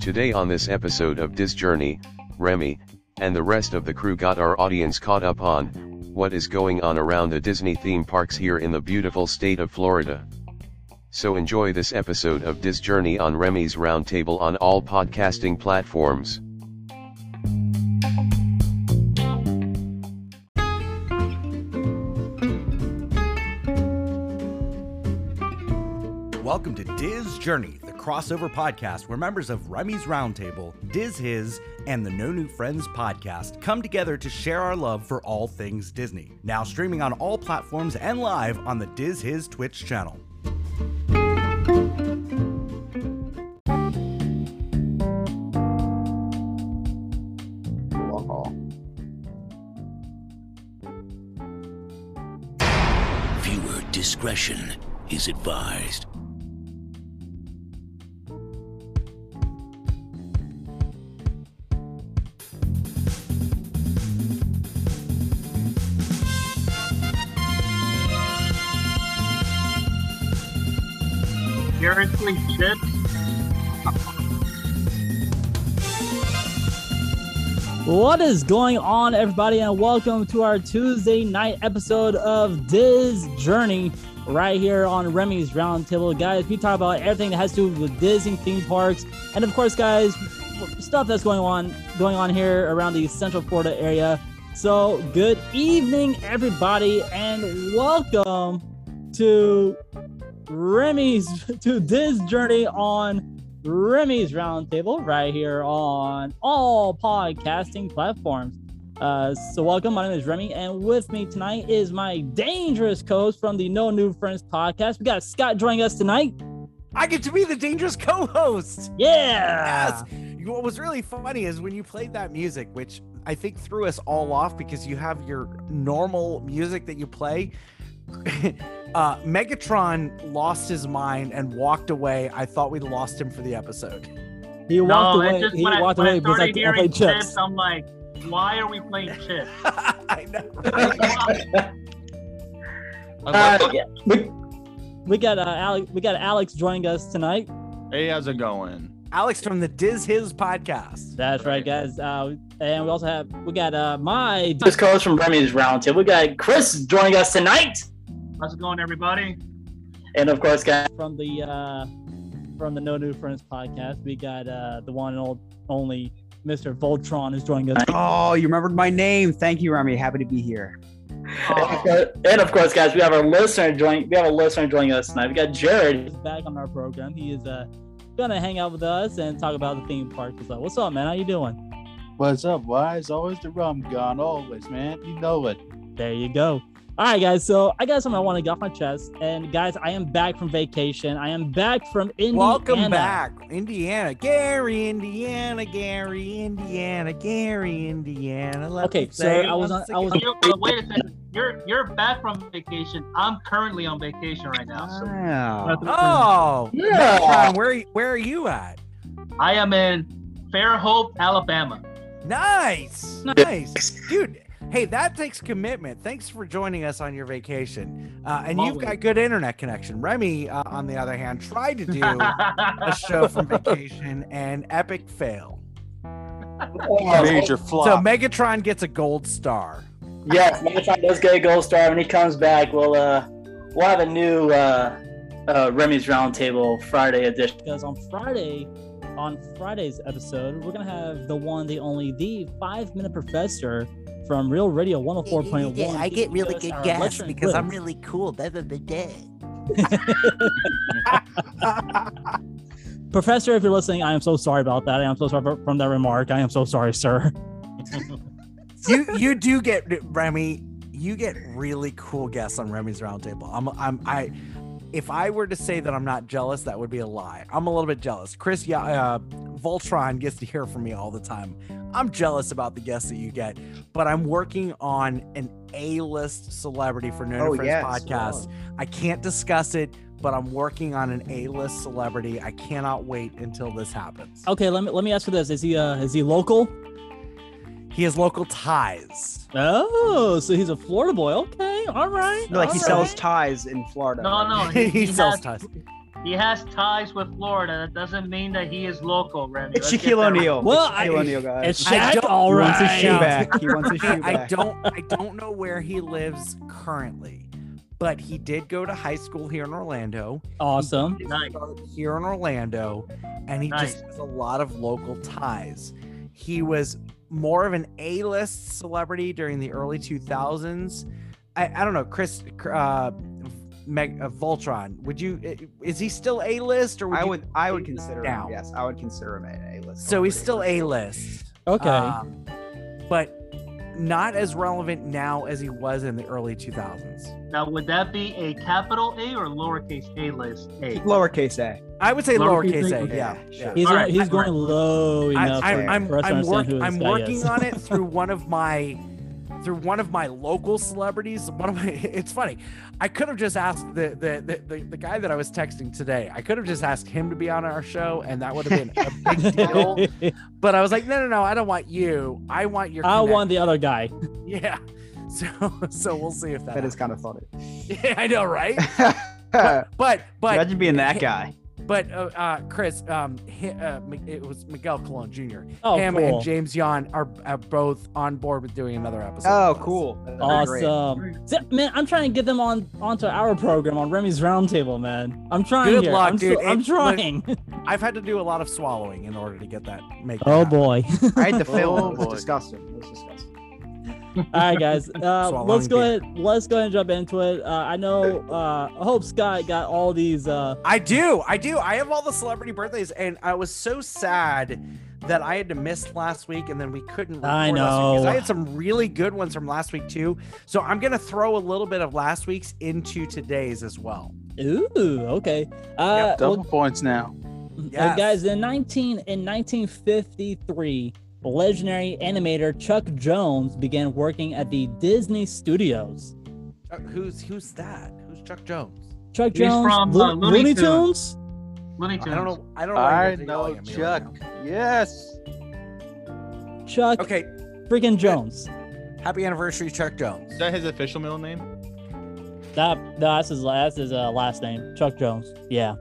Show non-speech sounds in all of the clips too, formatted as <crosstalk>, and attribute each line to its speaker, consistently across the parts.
Speaker 1: Today on this episode of Diz Journey, Remy, and the rest of the crew got our audience caught up on what is going on around the Disney theme parks here in the beautiful state of Florida. So enjoy this episode of Diz Journey on Remy's Roundtable on all podcasting platforms.
Speaker 2: Welcome to Diz Journey, the crossover podcast where members of Remy's Roundtable, Diz His, and the No New Friends podcast come together to share our love for all things Disney. Now streaming on all platforms and live on the Diz His Twitch channel.
Speaker 3: Viewer discretion is advised.
Speaker 4: Chips?
Speaker 5: What is going on, everybody, and welcome to our Tuesday night episode of Diz Journey right here on Remy's Roundtable. Guys, we talk about everything that has to do with Disney theme parks, and of course, guys, stuff that's going on going on here around the Central Florida area. So, good evening, everybody, and welcome to Remy's to this Journey on Remy's Roundtable right here on all podcasting platforms. Uh, so welcome. My name is Remy, and with me tonight is my dangerous co-host from the No New Friends podcast. We got Scott joining us tonight.
Speaker 2: I get to be the dangerous co-host.
Speaker 5: Yeah.
Speaker 2: Yes. What was really funny is when you played that music, which I think threw us all off because you have your normal music that you play. <laughs> uh, Megatron lost his mind and walked away. I thought we'd lost him for the episode.
Speaker 5: He walked
Speaker 4: no,
Speaker 5: away.
Speaker 4: just
Speaker 5: He
Speaker 4: when I,
Speaker 5: walked
Speaker 4: when I
Speaker 5: away because I,
Speaker 4: started
Speaker 5: I
Speaker 4: hearing
Speaker 5: played chips.
Speaker 4: chips, I'm like, why are we playing <laughs> chips?
Speaker 2: I know. <laughs>
Speaker 6: Uh, yeah, we-
Speaker 5: We got uh, Alex. We got Alex joining us tonight.
Speaker 7: Hey, how's it going?
Speaker 2: Alex from the Diz His podcast.
Speaker 5: That's right, guys. Uh, and we also have we got uh my
Speaker 6: this coach from Remy's Roundtable. We got Chris joining us tonight,
Speaker 4: How's it going, everybody?
Speaker 6: and of course, guys,
Speaker 5: from the uh from the No New Friends podcast. We got uh the one and old, only Mr. Voltron is joining us.
Speaker 8: Oh, you remembered my name. Thank you, Remy. Happy to be here.
Speaker 6: and of course- and of course, guys, we have our listener joining. We have a listener joining us tonight. We got Jared.
Speaker 5: He's back on our program. He is uh gonna hang out with us and talk about the theme park. So what's up, man? How you doing?
Speaker 7: What's up? Why is always the rum gone? Always, man. You know it.
Speaker 5: There you go. All right, guys. So I got something I want to get off my chest. And guys, I am back from vacation. I am back from Indiana.
Speaker 2: Welcome back, Indiana, Gary, Indiana, Gary, Indiana, Gary, Indiana. Let
Speaker 5: Okay, so
Speaker 2: say
Speaker 5: I was on- I was-
Speaker 2: again.
Speaker 4: You- uh, wait a second. You're you're back from vacation. I'm currently on vacation right now. So
Speaker 8: Wow.
Speaker 2: Oh,
Speaker 6: Yeah.
Speaker 2: Megatron, where where are you at?
Speaker 4: I am in Fairhope, Alabama.
Speaker 2: Nice, nice, dude. Hey, that takes commitment. Thanks for joining us on your vacation. Uh, and you've got good internet connection. Remy, uh, on the other hand, tried to do a <laughs> show from vacation and epic fail.
Speaker 7: Major flop. So.
Speaker 2: Megatron gets a gold star.
Speaker 6: Yes, Megatron does get a gold star when he comes back. We'll uh, we'll have a new uh, uh, Remy's Roundtable Friday edition.
Speaker 5: because on Friday, on Friday's episode, we're gonna have the one, the only, the five minute professor from Real Radio 104.1.
Speaker 9: Yeah, oh I get really good
Speaker 5: guests
Speaker 9: because I'm really cool. Blah, blah, blah.
Speaker 5: Professor, if you're listening, I am so sorry about that. I am so sorry for, from that remark. I am so sorry, sir. <laughs>
Speaker 2: you you do get Remy. You get really cool guests on Remy's Roundtable. I'm I'm I. If I were to say that I'm not jealous, that would be a lie. I'm a little bit jealous. Chris, yeah, uh, Voltron gets to hear from me all the time. I'm jealous about the guests that you get, but I'm working on an A-list celebrity for No
Speaker 8: Oh,
Speaker 2: Friends
Speaker 8: yes.
Speaker 2: podcast. I can't discuss it, but I'm working on an A-list celebrity. I cannot wait until this happens.
Speaker 5: Okay, let me let me ask you this: Is he uh is he local?
Speaker 2: He has local ties.
Speaker 5: Oh, so he's a Florida boy. Okay, all right.
Speaker 8: like he
Speaker 5: all
Speaker 8: sells ties in Florida.
Speaker 4: No, no, <laughs>
Speaker 2: He
Speaker 4: he, he
Speaker 2: sells
Speaker 4: has,
Speaker 2: ties.
Speaker 4: He has ties with Florida. That doesn't mean that he is local, Remy.
Speaker 8: It's
Speaker 4: Let's get
Speaker 8: Shaquille
Speaker 4: that right.
Speaker 8: O'Neal.
Speaker 5: Well,
Speaker 8: it's Shaquille
Speaker 5: I-
Speaker 8: O'Neal, guys.
Speaker 5: It's Shaq,
Speaker 2: don't-
Speaker 8: he wants his shoe back. He wants his <laughs> shoe back.
Speaker 2: I don't I don't know where he lives currently, but he did go to high school here in Orlando.
Speaker 5: Awesome.
Speaker 2: He
Speaker 4: Nice.
Speaker 2: here in Orlando, and he
Speaker 4: Nice.
Speaker 2: just has a lot of local ties. He was more of an A-list celebrity during the early 2000s. I, I don't know, Chris uh, Meg, uh, Voltron. Would you? Is he still A-list or would
Speaker 8: I
Speaker 2: you-
Speaker 8: would I would consider
Speaker 2: down?
Speaker 8: him. Yes, I would consider him an A-list.
Speaker 2: So he's still A-list.
Speaker 5: Okay.
Speaker 2: Um, but not as relevant now as he was in the early 2000s.
Speaker 4: Now, would that be a capital A or lowercase a list? A.
Speaker 8: lowercase a.
Speaker 2: I would say
Speaker 4: Lowercase
Speaker 2: lowercase
Speaker 4: a?
Speaker 2: a. Yeah, yeah.
Speaker 5: he's going,
Speaker 4: right,
Speaker 5: he's going
Speaker 4: right.
Speaker 5: low enough
Speaker 2: I,
Speaker 5: for,
Speaker 2: I'm, I'm,
Speaker 5: for us
Speaker 2: I'm, work, I'm working
Speaker 5: is.
Speaker 2: on it <laughs> through one of my through one of my local celebrities. One of my <laughs> it's funny. I could have just asked the the, the the the guy that I was texting today. I could have just asked him to be on our show, and that would have been a big <laughs> deal. But I was like, no, no, no. I don't want you. I want your.
Speaker 5: I
Speaker 2: connect."
Speaker 5: want the other guy. <laughs>
Speaker 2: Yeah. So so we'll see if that.
Speaker 8: That is kind of funny.
Speaker 2: Yeah, I know, right? But but but
Speaker 8: Imagine being that guy.
Speaker 2: But uh, uh, Chris, um, hi, uh, it was Miguel Colon Jr.
Speaker 5: Oh,
Speaker 2: Him
Speaker 5: cool.
Speaker 2: and James Yon are, are both on board with doing another episode.
Speaker 8: Oh, cool. That'd great.
Speaker 5: Awesome. See, Man, I'm trying to get them on onto our program on Remy's Roundtable, man. I'm trying
Speaker 2: Good
Speaker 5: here.
Speaker 2: luck,
Speaker 5: I'm,
Speaker 2: dude.
Speaker 5: so- I'm
Speaker 2: It-
Speaker 5: trying. <laughs>
Speaker 2: I've had to do a lot of swallowing in order to get that. Make that
Speaker 5: oh
Speaker 2: happen.
Speaker 5: boy.
Speaker 8: I had to <laughs> film.
Speaker 7: Oh,
Speaker 8: it was disgusting. It was disgusting.
Speaker 5: All right, guys. <laughs> Uh, let's go
Speaker 2: beer.
Speaker 5: ahead. Let's go ahead and jump into it. Uh, I know. Uh, I hope Scott got all these. Uh,
Speaker 2: I do. I do. I have all the celebrity birthdays, and I was so sad that I had to miss last week, and then we couldn't. Record
Speaker 5: I
Speaker 2: Last week 'cause
Speaker 5: know.
Speaker 2: I had some really good ones from last week too. So I'm gonna throw a little bit of last week's into today's as well.
Speaker 5: ooh. Okay. Uh, well,
Speaker 7: Double points now.
Speaker 5: Uh,
Speaker 2: Yes.
Speaker 5: guys, in 19 in 1953, legendary animator Chuck Jones began working at the Disney Studios.
Speaker 2: Uh, who's who's that? Who's Chuck Jones?
Speaker 5: Chuck
Speaker 4: He's
Speaker 5: Jones,
Speaker 4: from,
Speaker 5: Lo-
Speaker 4: uh, Looney
Speaker 5: Looney
Speaker 4: Tunes.
Speaker 5: Tunes.
Speaker 4: Looney Tunes.
Speaker 2: I don't know. I don't know.
Speaker 7: I
Speaker 2: you're
Speaker 7: know
Speaker 2: yelling at me right
Speaker 7: Chuck. Yes.
Speaker 5: Chuck
Speaker 2: Okay.
Speaker 5: freaking Jones.
Speaker 2: Happy anniversary, Chuck Jones.
Speaker 9: Is that his official middle name?
Speaker 5: That that's his that's his uh, last name, Chuck Jones. Yeah.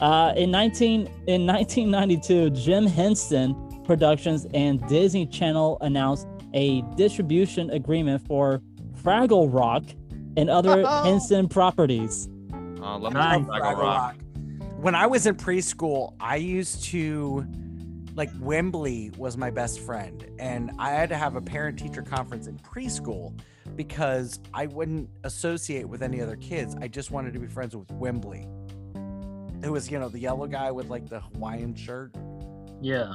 Speaker 5: Uh, in 19 in 1992, Jim Henson Productions and Disney Channel announced a distribution agreement for Fraggle Rock and other <laughs> Henson properties.
Speaker 9: Uh, let me
Speaker 4: Nice.
Speaker 9: know Fraggle Rock.
Speaker 2: When I was in preschool, I used to like Wembley was my best friend, and I had to have a parent teacher conference in preschool because I wouldn't associate with any other kids. I just wanted to be friends with Wembley. It was, you know, the yellow guy with like the Hawaiian shirt.
Speaker 4: Yeah.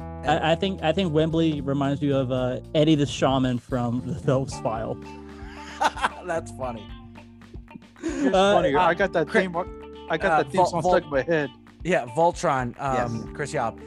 Speaker 5: I, I think I think Wembley reminds you of uh, Eddie the Shaman from <laughs> the Phillips File. <laughs>
Speaker 2: That's funny.
Speaker 5: Uh,
Speaker 7: funny.
Speaker 2: uh,
Speaker 7: I got that
Speaker 2: Cri-
Speaker 7: theme. I got
Speaker 2: uh,
Speaker 7: that theme
Speaker 2: Vol-
Speaker 7: song
Speaker 2: Vol-
Speaker 7: stuck in my head.
Speaker 2: Yeah, Voltron, um,
Speaker 8: Yes.
Speaker 2: Chris Yob.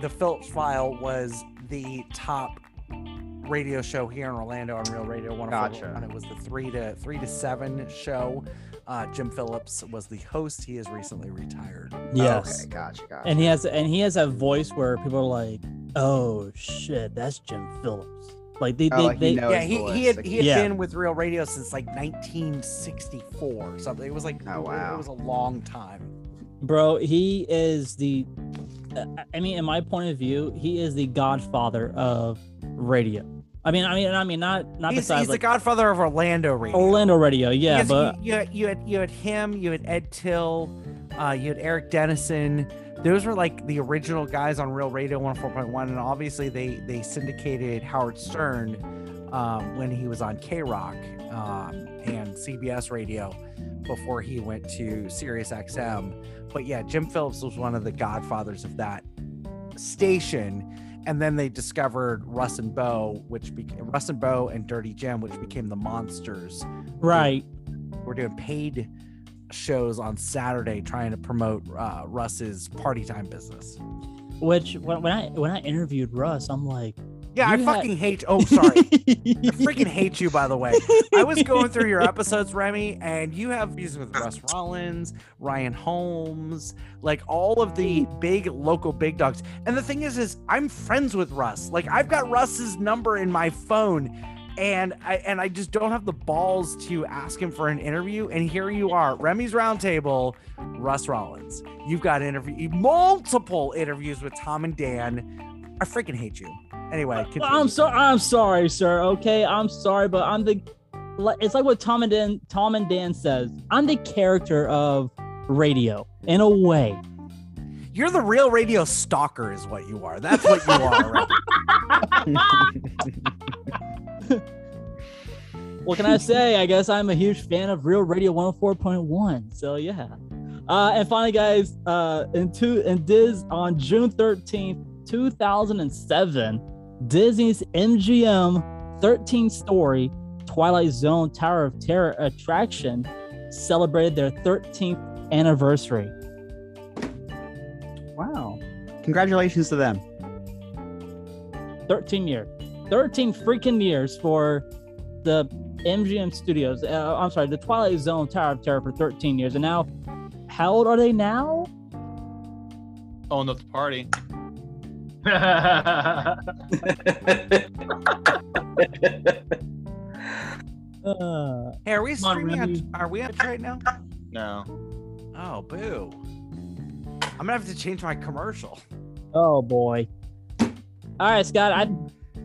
Speaker 2: The Phillips File was the top radio show here in Orlando on Real Radio 104.1.
Speaker 8: Gotcha.
Speaker 2: It was the three to three to seven show. Uh, Jim Phillips was the host. He is recently retired.
Speaker 5: Yes.
Speaker 8: Okay, gotcha, gotcha.
Speaker 5: And he has and he has that voice where people are like, "Oh shit, that's Jim Phillips." Like they
Speaker 8: Oh,
Speaker 5: they,
Speaker 8: he
Speaker 5: they
Speaker 2: yeah, he,
Speaker 8: voice,
Speaker 2: he had he had
Speaker 5: Yeah.
Speaker 2: been with Real Radio since like 1964 or something. It was like
Speaker 8: Oh,
Speaker 2: it-
Speaker 8: wow.
Speaker 2: it was a long time.
Speaker 5: bro, he is the. uh, I mean, in my point of view, he is the godfather of radio. I mean, I mean, I mean, not not
Speaker 2: He's,
Speaker 5: besides
Speaker 2: he's the godfather of Orlando Radio.
Speaker 5: Orlando radio, yeah,
Speaker 2: Because
Speaker 5: but
Speaker 2: you, you, had, you had you had him, you had Ed Till, uh, you had Eric Dennison. Those were like the original guys on Real Radio 104.1, and obviously they they syndicated Howard Stern um, when he was on K Rock um, and CBS Radio before he went to Sirius XM. But yeah, Jim Phillips was one of the godfathers of that station. And then they discovered Russ and Bo, which became Russ and Bo and Dirty Jim, which became the Monsters
Speaker 5: right,
Speaker 2: we're doing paid shows on Saturday trying to promote uh, Russ's party time business.
Speaker 5: which when, when I when I interviewed Russ, I'm like,
Speaker 2: Yeah, I
Speaker 5: You had-
Speaker 2: fucking hate. Oh, sorry. I <laughs> freaking hate you, by the way. I was going through your episodes, Remy, and you have views with Russ Rollins, Ryan Holmes, like all of the big local big dogs. And the thing is, is I'm friends with Russ. Like I've got Russ's number in my phone, and I and I just don't have the balls to ask him for an interview. And here you are, Remy's Roundtable, Russ Rollins. You've got interview multiple interviews with Tom and Dan. I freaking hate you. Anyway,
Speaker 5: Well, I'm sorry. I'm sorry, sir. Okay, I'm sorry, but I'm the. It's like what Tom and Dan. Tom and Dan says. I'm the character of radio in a way.
Speaker 2: You're the real radio stalker, is what you are. That's what you are. Right? <laughs>
Speaker 5: What can I say? I guess I'm a huge fan of Real Radio 104.1. So yeah. Uh, and finally, guys, uh, in two in Diz on June 13th, 2007, Disney's MGM 13 story Twilight Zone Tower of Terror attraction celebrated their 13th anniversary.
Speaker 8: Wow. Congratulations to them.
Speaker 5: 13 years. 13 freaking years for the MGM Studios. Uh, I'm sorry, the Twilight Zone Tower of Terror for 13 years. And now, how old are they now?
Speaker 9: Oh, enough to party.
Speaker 5: Uh,
Speaker 2: Hey, are we
Speaker 4: Come on,
Speaker 2: streaming? On, are we on right now?
Speaker 9: No.
Speaker 2: Oh, boo! I'm gonna have to change my commercial.
Speaker 5: oh boy. All right, Scott. I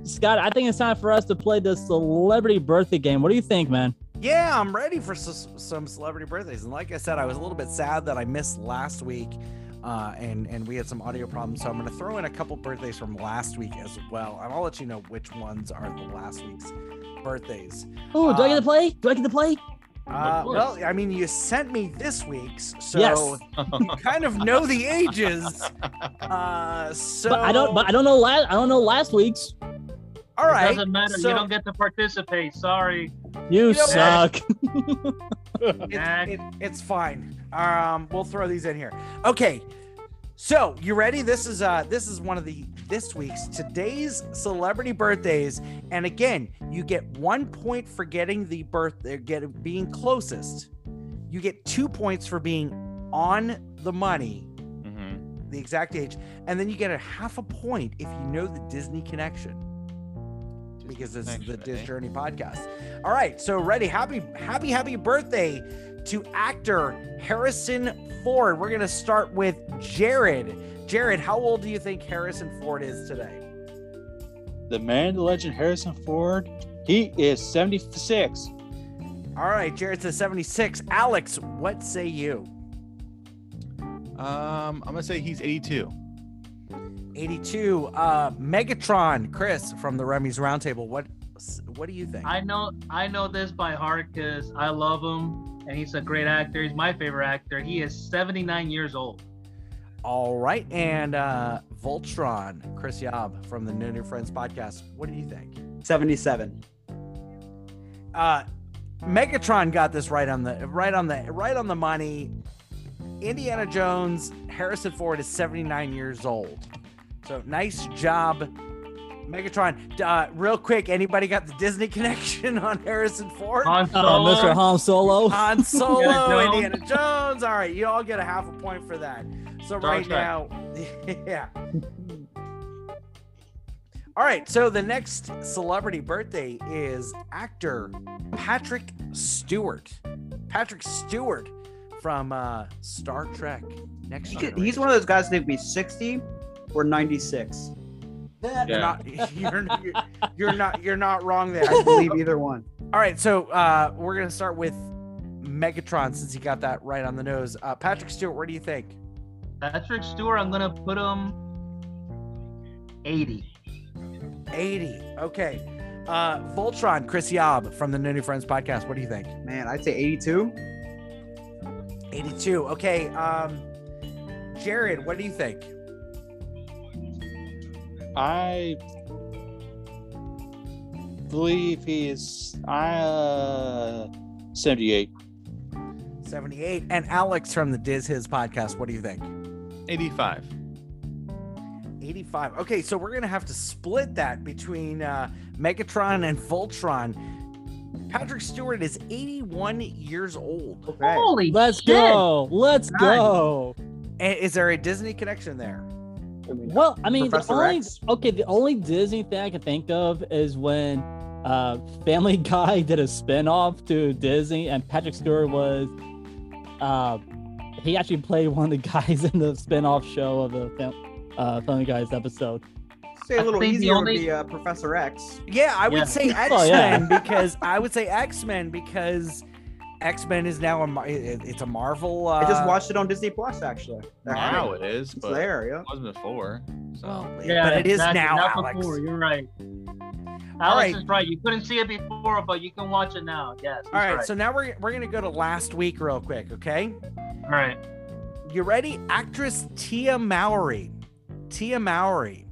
Speaker 5: Scott, I think it's time for us to play the celebrity birthday game. What do you think, man?
Speaker 2: Yeah, I'm ready for some celebrity birthdays. And like I said, I was a little bit sad that I missed last week, uh, and and we had some audio problems. So I'm going to throw in a couple birthdays from last week as well, and I'll let you know which ones are the last week's birthdays.
Speaker 5: Oh, do I get to play? Do I get to play?
Speaker 2: Uh, well, I mean, you sent me this week's, so
Speaker 5: Yes.
Speaker 2: you kind of know the ages. <laughs> Uh, so
Speaker 5: But I don't. But I don't know. Last I don't know last week's.
Speaker 2: All right.
Speaker 4: It doesn't matter.
Speaker 2: so-
Speaker 4: you don't get to participate. Sorry.
Speaker 5: You,
Speaker 2: You
Speaker 5: suck. <laughs>
Speaker 2: It- it- it's fine. Um, we'll throw these in here. Okay. So you ready? This is uh this is one of the this week's today's celebrity birthdays, and again, you get one point for getting the birthday, getting being closest. You get two points for being on the money,
Speaker 9: Mm-hmm.
Speaker 2: the exact age, and then you get a half a point if you know the Disney connection because this is the Diz Journey podcast. All right, so ready? Happy, happy, happy birthday to actor Harrison Ford. We're gonna start with Jared. Jared, how old do you think Harrison Ford is today?
Speaker 7: The man, the legend, Harrison Ford. He is 76.
Speaker 2: All right, Jared says 76. Alex, what say you?
Speaker 9: Um, I'm gonna say he's 82.
Speaker 2: 82. Uh, Megatron, Chris from the Remy's Roundtable. What, what do you think?
Speaker 4: I know. I know this by heart because I love him, and he's a great actor. He's my favorite actor. He is 79 years old.
Speaker 2: All right, and uh, Voltron, Chris Yob from the No New Friends podcast. What do you think?
Speaker 8: 77.
Speaker 2: uh Megatron got this right on the right on the right on the money. Indiana Jones, Harrison Ford is 79 years old. So nice job, Megatron. Uh, real quick, anybody got the Disney <laughs> connection on Harrison Ford?
Speaker 4: Han
Speaker 5: Uh,
Speaker 4: Solo.
Speaker 5: Mr. Han Solo. <laughs>
Speaker 2: Han <laughs> Solo,
Speaker 4: Indiana
Speaker 2: Indiana Jones. All right, you all get a half a point for that. So
Speaker 9: Star
Speaker 2: right
Speaker 9: Trek.
Speaker 2: now, yeah. All right, so the next celebrity birthday is actor Patrick Stewart. Patrick Stewart from uh, Star Trek Next
Speaker 8: He could- he's one of those guys that could be 60 or 96.
Speaker 2: You're
Speaker 9: Yeah.
Speaker 2: not, <laughs> you're, you're, you're not you're not wrong there.
Speaker 8: I believe either one.
Speaker 2: All right, so uh, we're gonna start with Megatron since he got that right on the nose. Uh, Patrick Stewart, where do you think?
Speaker 4: Patrick Stewart. I'm gonna put him 80.
Speaker 2: 80. Okay. Uh, Voltron, Chris Yob from the No New Friends podcast. What do you think?
Speaker 8: Man, I'd say 82.
Speaker 2: 82. Okay. Um, Jared, what do you think?
Speaker 7: I believe he is uh 78.
Speaker 2: 78. And Alex from the Diz His podcast. What do you think?
Speaker 9: 85.
Speaker 2: 85. Okay, so we're gonna have to split that between uh, Megatron and Voltron. Patrick Stewart is 81 years old.
Speaker 8: Okay.
Speaker 4: Holy
Speaker 5: Let's
Speaker 4: shit.
Speaker 5: go. Let's
Speaker 2: Nice.
Speaker 5: go.
Speaker 2: And is there a Disney connection there?
Speaker 8: I mean,
Speaker 5: Well, I mean, the only
Speaker 8: X?
Speaker 5: okay, the only Disney thing I can think of is when uh Family <laughs> Guy did a spin-off to Disney and Patrick Stewart was uh he actually played one of the <laughs> guys in the spin-off show of the fam- uh, Family Guys episode.
Speaker 8: Say a little
Speaker 4: think the
Speaker 8: easier
Speaker 4: only-
Speaker 8: would be uh, Professor X.
Speaker 2: Yeah, I would
Speaker 4: Yeah.
Speaker 2: say X <laughs>
Speaker 5: Oh, yeah.
Speaker 2: Men because I would say X Men because X Men is now a it's a Marvel. Uh,
Speaker 8: I just watched it on Disney Plus actually. They're
Speaker 9: Now
Speaker 8: having
Speaker 9: it is,
Speaker 8: It's
Speaker 9: but
Speaker 8: there, yeah.
Speaker 9: it wasn't before. So
Speaker 2: Well,
Speaker 4: Yeah,
Speaker 2: but it is
Speaker 4: exactly,
Speaker 2: now,
Speaker 4: not
Speaker 2: Alex.
Speaker 4: Before. You're right.
Speaker 2: All
Speaker 4: Alex
Speaker 2: right.
Speaker 4: is right. You couldn't see it before, but you can watch it now. Yes.
Speaker 2: All right,
Speaker 4: right.
Speaker 2: so now we're we're gonna go to last week real quick, okay?
Speaker 4: All right.
Speaker 2: You ready? Actress Tia Mowry. Tia Mowry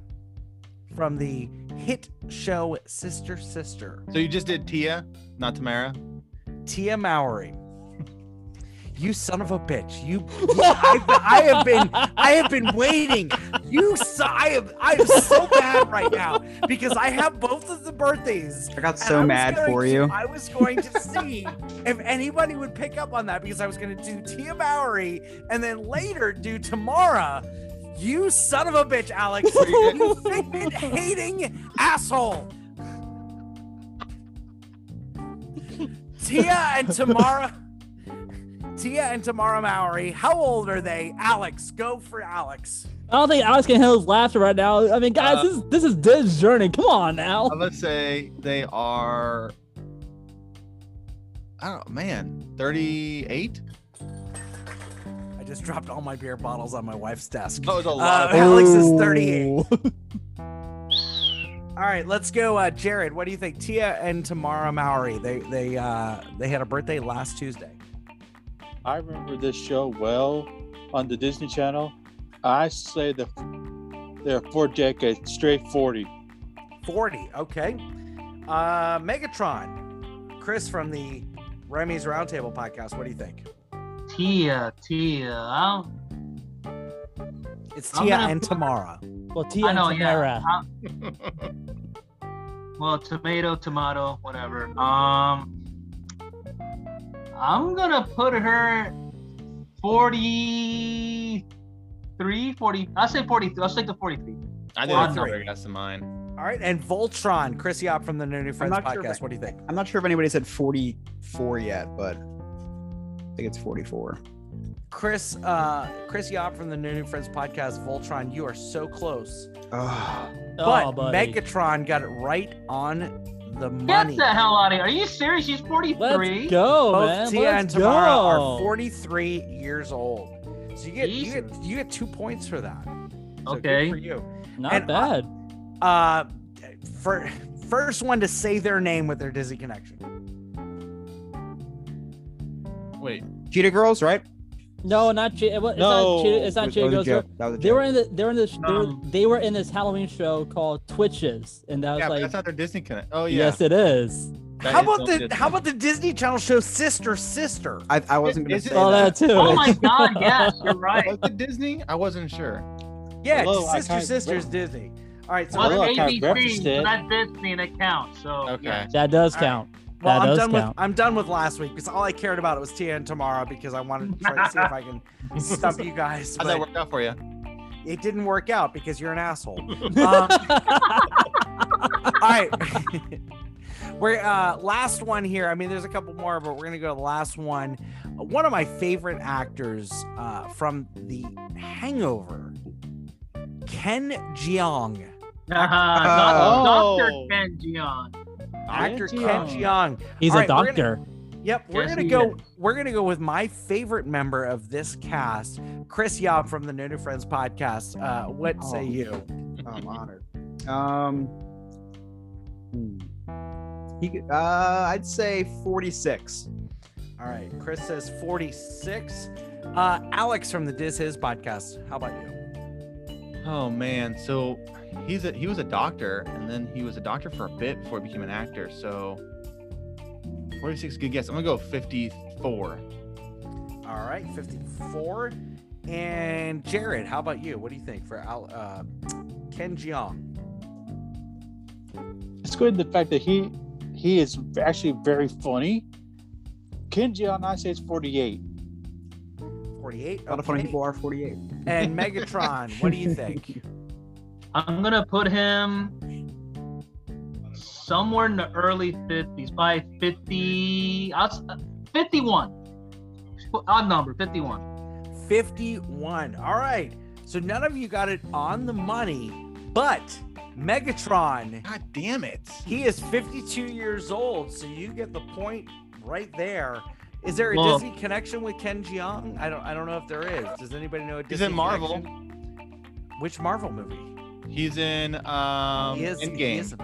Speaker 2: from the hit show Sister Sister.
Speaker 9: So you just did Tia, not Tamara.
Speaker 2: Tia Mowry. <laughs> You son of a bitch! You, I, I have been, I have been waiting. You, so, I am, I am so bad right now because I have both of the birthdays.
Speaker 8: I got so
Speaker 2: I
Speaker 8: mad
Speaker 2: going
Speaker 8: for you.
Speaker 2: I was going to see if anybody would pick up on that because I was going to do Tia Mowry and then later do Tamara. You son of a bitch, Alex! <laughs> you figment hating asshole! Tia and Tamara. Tia and Tamara Mowry. How old are they? Alex, go for Alex.
Speaker 5: I don't think Alex can handle his laughter right now. I mean, guys,
Speaker 9: Uh,
Speaker 5: this is this is Diz journey. Come on now.
Speaker 9: Uh, let's say they are. I don't man, 38?
Speaker 2: I just dropped all my beer bottles on my wife's desk.
Speaker 9: That was a
Speaker 2: Uh,
Speaker 9: lot. of
Speaker 2: Alex is 38. <laughs>
Speaker 5: Ooh.
Speaker 2: All right, let's go. Uh, Jared, what do you think? Tia and Tamara Mowry. They they uh, they had a birthday last Tuesday.
Speaker 7: I remember this show well on the Disney Channel. I say the they're four decades, straight 40.
Speaker 2: 40. Okay. Uh, Megatron. Chris from the Remy's Roundtable podcast. What do you think?
Speaker 4: Tia, Tia. I
Speaker 2: It's Tia
Speaker 4: gonna
Speaker 2: and
Speaker 4: put-
Speaker 2: Tamara.
Speaker 5: Well,
Speaker 4: don't,
Speaker 5: Tia
Speaker 4: I know,
Speaker 5: and
Speaker 4: yeah.
Speaker 5: Tamara.
Speaker 4: I- well, tomato, tomato, whatever. Um, I'm gonna put her 43, 40. I'll say 43. I'll stick to 43.
Speaker 9: I did
Speaker 2: Well,
Speaker 9: a
Speaker 2: I'm
Speaker 9: guess to mine.
Speaker 2: All right, and Voltron, Chris Yop from the No New Friends podcast.
Speaker 8: sure if I-
Speaker 2: what do you think?
Speaker 8: I'm not sure if anybody said 44 yet, but I think it's 44.
Speaker 2: Chris, uh, Chris Yop from the New New Friends podcast, Voltron. You are so close,
Speaker 8: Oh,
Speaker 2: but
Speaker 5: oh.
Speaker 2: Megatron got it right on the money.
Speaker 4: Get
Speaker 2: money.
Speaker 4: the hell out of here. Are you serious? She's 43.
Speaker 5: Let's go,
Speaker 2: Both
Speaker 5: man.
Speaker 2: Tia
Speaker 5: Let's
Speaker 2: and Tamara
Speaker 5: go.
Speaker 2: are 43 years old. So you get you get you get two points for that. So good
Speaker 4: Okay.
Speaker 2: for you.
Speaker 5: Not
Speaker 2: and, uh,
Speaker 5: bad.
Speaker 2: Uh, for first one to say their name with their Disney connection.
Speaker 9: Wait,
Speaker 8: Cheetah Girls, right?
Speaker 5: No, not che- it, wa- it's
Speaker 7: No.
Speaker 5: not che- it's not
Speaker 8: That
Speaker 5: Cheetah Girls.
Speaker 8: joke. That was a
Speaker 5: They were in the they were in this they were,
Speaker 4: Um,
Speaker 5: they were in this Halloween show called Twitches, and that was
Speaker 9: yeah,
Speaker 5: like
Speaker 9: that's not their Disney connect. Oh yeah.
Speaker 5: yes, it is.
Speaker 9: That
Speaker 2: how
Speaker 9: is
Speaker 2: about the
Speaker 9: Disney.
Speaker 2: how about the Disney Channel show Sister Sister?
Speaker 8: I, I wasn't gonna
Speaker 9: it-
Speaker 8: say
Speaker 5: Oh,
Speaker 8: that.
Speaker 5: that too.
Speaker 4: Oh my God! <laughs> Yes, you're right.
Speaker 9: Was it Disney? I wasn't sure.
Speaker 2: Yeah,
Speaker 7: Hello,
Speaker 2: Sister
Speaker 7: can't-
Speaker 2: Sisters Disney. All right, so
Speaker 4: Well,
Speaker 7: Hello, I
Speaker 4: it's ABC,
Speaker 7: reference
Speaker 4: so
Speaker 7: it.
Speaker 4: that's Disney and it counts. So
Speaker 9: Okay.
Speaker 5: That does
Speaker 2: All right.
Speaker 5: Count.
Speaker 2: well,
Speaker 5: that
Speaker 2: I'm done
Speaker 5: count.
Speaker 2: with I'm done with last week because all I cared about was Tia and Tamara because I wanted to try to see if I can <laughs> stump you guys.
Speaker 9: How'd that
Speaker 2: But
Speaker 9: work out for you?
Speaker 2: it didn't work out because you're an asshole. <laughs> Um, all right. <laughs> We're uh last one here. I mean, there's a couple more, but we're gonna go to the last one. One of my favorite actors uh, from The Hangover, Ken Jeong.
Speaker 4: Doctor
Speaker 7: Oh.
Speaker 4: Ken Jeong.
Speaker 2: Actor
Speaker 5: Ken
Speaker 2: Ken
Speaker 5: Jeong.
Speaker 2: Jeong.
Speaker 5: He's
Speaker 2: All
Speaker 5: a
Speaker 2: right, we're gonna-
Speaker 5: doctor.
Speaker 2: Yep, we're
Speaker 4: Yes,
Speaker 2: gonna go.
Speaker 4: is.
Speaker 2: We're gonna go with my favorite member of this cast, Chris Yob from the No New Friends podcast. Uh, what say
Speaker 8: Oh.
Speaker 2: you?
Speaker 8: Oh, <laughs> I'm honored. Um, hmm. he, could- uh, I'd say 46.
Speaker 2: All right, Chris says 46. Uh, Alex from the Diz His podcast. How about you?
Speaker 9: Oh man, so he's a he was a doctor, and then he was a doctor for a bit before he became an actor. So 46 good guess. I'm gonna go 54.
Speaker 2: All right, 54. And Jared, how about you? What do you think for Al, uh, Ken Jeong?
Speaker 7: It's good the fact that he he is actually very funny. Ken on I say it's 48.
Speaker 2: 48.
Speaker 8: A lot of funny
Speaker 2: Okay.
Speaker 8: people are 48.
Speaker 2: And <laughs> Megatron, what do you think?
Speaker 4: I'm gonna put him somewhere in the early 50s, probably 50. 51. Odd number, 51.
Speaker 2: 51. All right. So none of you got it on the money, but Megatron,
Speaker 9: God damn it.
Speaker 2: he is 52 years old, so you get the point right there. Is there a
Speaker 4: Well-
Speaker 2: Disney connection with Ken Jeong? I don't I don't know if there is. Does anybody know a
Speaker 9: He's
Speaker 2: Disney
Speaker 9: in Marvel.
Speaker 2: connection? Which Marvel movie?
Speaker 9: He's in um
Speaker 2: he is he
Speaker 9: Endgame.
Speaker 2: is-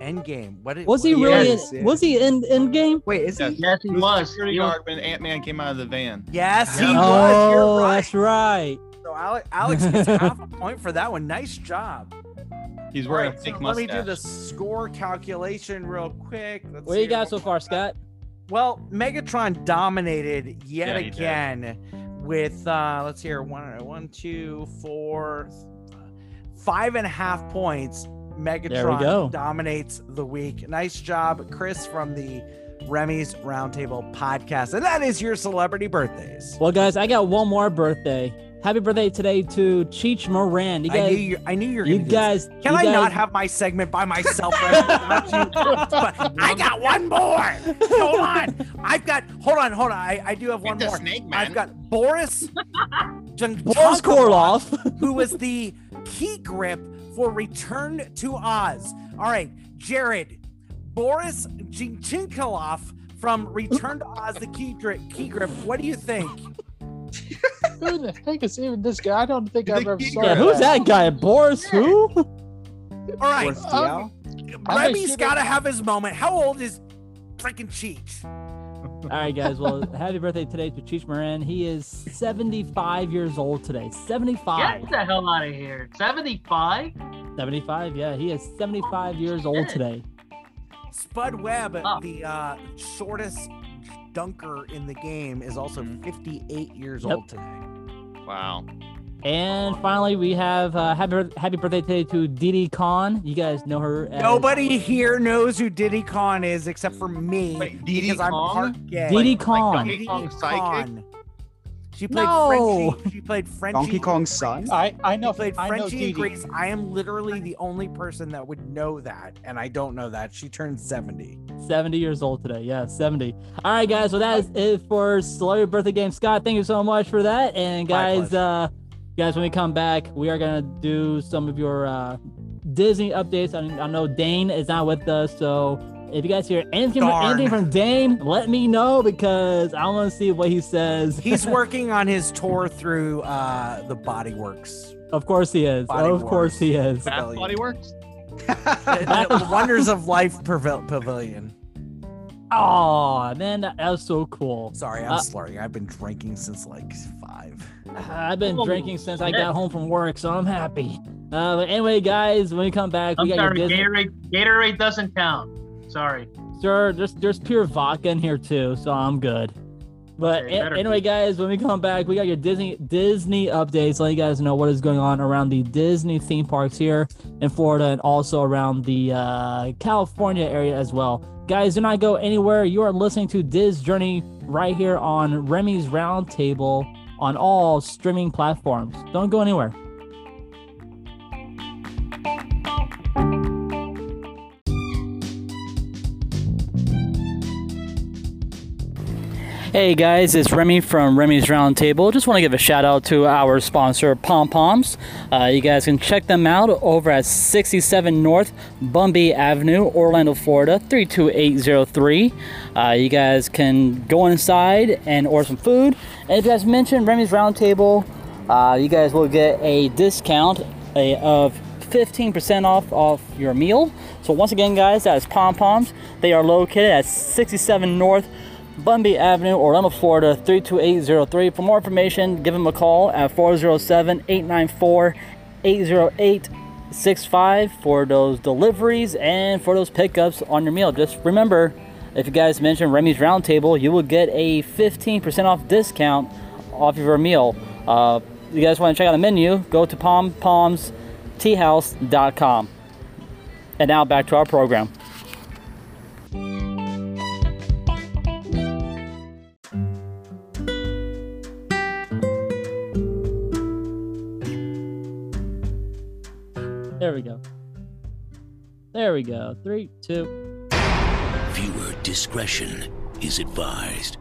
Speaker 2: Endgame. What is,
Speaker 5: Was he
Speaker 2: what-
Speaker 5: really?
Speaker 8: Yes,
Speaker 5: in,
Speaker 8: yeah.
Speaker 5: Was he in in game?
Speaker 8: Wait, is
Speaker 9: Yes.
Speaker 8: he?
Speaker 4: Yes, he
Speaker 9: He was
Speaker 4: was.
Speaker 9: a security
Speaker 4: He was-
Speaker 9: guard when Ant Man came out of the van.
Speaker 2: Yes, he
Speaker 4: Yeah.
Speaker 2: was. You're
Speaker 5: Oh,
Speaker 2: right.
Speaker 5: that's right.
Speaker 2: So Alex, Alex gets half a <laughs> point for that one. Nice job.
Speaker 9: He's wearing
Speaker 2: right,
Speaker 9: a fake
Speaker 2: so let me do the score calculation real quick. Let's
Speaker 5: What
Speaker 2: see
Speaker 5: you got so far, Scott?
Speaker 2: Well, Megatron dominated yet
Speaker 9: Yeah, he did.
Speaker 2: again with uh let's hear one, one, two, four, five and a half points. Megatron
Speaker 5: go.
Speaker 2: dominates the week. Nice job, Chris from the Remy's Roundtable podcast. And that is your celebrity birthdays.
Speaker 5: Well, guys, I got one more birthday. Happy birthday today to Cheech Marin. You
Speaker 2: I knew you I knew you were
Speaker 5: you
Speaker 2: gonna do
Speaker 5: guys,
Speaker 2: Can
Speaker 5: you
Speaker 2: I
Speaker 5: guys,
Speaker 2: not have my segment by myself? Remy? You. But I got one more. Hold on. I've got. Hold on. Hold on. I, I do have one
Speaker 9: the
Speaker 2: more.
Speaker 9: snake,
Speaker 2: I've got Boris. <laughs>
Speaker 5: Boris Karloff.
Speaker 2: who was the key grip for Return to Oz. All right, Jared. Boris Jinchinkalov from Return to Oz, the key grip. Key grip. What do you think?
Speaker 10: Who the heck is even this guy? I don't think
Speaker 9: The
Speaker 10: I've ever
Speaker 9: key
Speaker 10: saw
Speaker 5: Yeah, who's that guy? Boris who?
Speaker 2: All right,
Speaker 8: Boris Diaw?
Speaker 10: I'm
Speaker 2: Remy's
Speaker 10: assuming-
Speaker 2: got to have his moment. How old is freaking Cheech?
Speaker 5: All right, guys. Well, happy birthday today to Cheech Marin. He is 75 years old today. 75.
Speaker 4: Get the hell out of here. 75?
Speaker 5: 75. Yeah, he is 75 years old today.
Speaker 2: Spud Webb,
Speaker 4: Oh.
Speaker 2: the uh, shortest dunker in the game, is also
Speaker 9: Mhm.
Speaker 2: 58 years
Speaker 5: Yep.
Speaker 2: old today.
Speaker 9: Wow.
Speaker 5: And finally, we have uh, happy happy birthday today to Didi Conn. You guys know her. As
Speaker 2: Nobody here knows who Didi Conn is except for me.
Speaker 9: Wait, Diddy
Speaker 2: because I'm part gay.
Speaker 5: Diddy
Speaker 9: Like
Speaker 5: Kong.
Speaker 9: Donkey
Speaker 2: Diddy
Speaker 9: Kong?
Speaker 2: Khan. She played
Speaker 5: No.
Speaker 2: Frenchie. She played Frenchie.
Speaker 8: Donkey Kong's son?
Speaker 10: I I know
Speaker 2: She played
Speaker 10: I know
Speaker 2: Frenchie
Speaker 10: Dee
Speaker 2: and Grace. I am literally the only person that would know that, and I don't know that. She turned 70.
Speaker 5: 70 years old today. Yeah, 70. All right, guys. Well, that is it for Celebrity Birthday Game. Scott, thank you so much for that. And guys, uh, guys, when we come back, we are gonna do some of your uh, Disney updates. I, I know Dane is not with us, so if you guys hear anything, from, anything from Dane, let me know because I want to see what he says.
Speaker 2: He's <laughs> working on his tour through uh, the Body Works.
Speaker 5: of course he is.
Speaker 2: Body
Speaker 5: of course he is.
Speaker 9: Bath Body Works?
Speaker 2: the, the Wonders of Life Pavil- Pavilion.
Speaker 5: Oh man, that, that was so cool.
Speaker 2: Sorry, I'm
Speaker 5: Uh,
Speaker 2: slurring. I've been drinking since like five.
Speaker 5: I've been
Speaker 4: Oh,
Speaker 5: drinking since I got home from work, so I'm happy. Uh, but anyway, guys, when we come back,
Speaker 4: I'm
Speaker 5: we got
Speaker 4: sorry,
Speaker 5: your Disney.
Speaker 4: Gatorade, Gatorade doesn't count. Sorry.
Speaker 5: sir. there's there's pure vodka in here too, so I'm good. But
Speaker 4: Okay,
Speaker 5: a- anyway, guys, when we come back, we got your Disney Disney updates. Let you guys know what is going on around the Disney theme parks here in Florida and also around the uh, California area as well. Guys, do not go anywhere. You are listening to Diz Journey right here on Remy's Roundtable on all streaming platforms. Don't go anywhere. Hey guys, it's Remy from Remy's Roundtable. Just want to give a shout out to our sponsor, Pom Poms. Uh, you guys can check them out over at 67 North Bumby Avenue, Orlando, Florida, 32803. Uh, you guys can go inside and order some food. And if you guys mention Remy's Roundtable, uh, you guys will get a discount of 15% off off your meal. So once again, guys, that is Pom Poms. They are located at 67 North Bumby Avenue, Orlando, Florida 32803. For more information, give them a call at 407-894-80865 for those deliveries and for those pickups on your meal. Just remember, if you guys mention Remy's Roundtable, you will get a 15% off discount off of your meal. Uh, you guys want to check out the menu, go to pompomsteahouse.com. And now back to our program. There we go. There we go. Three, two.
Speaker 3: Viewer discretion is advised.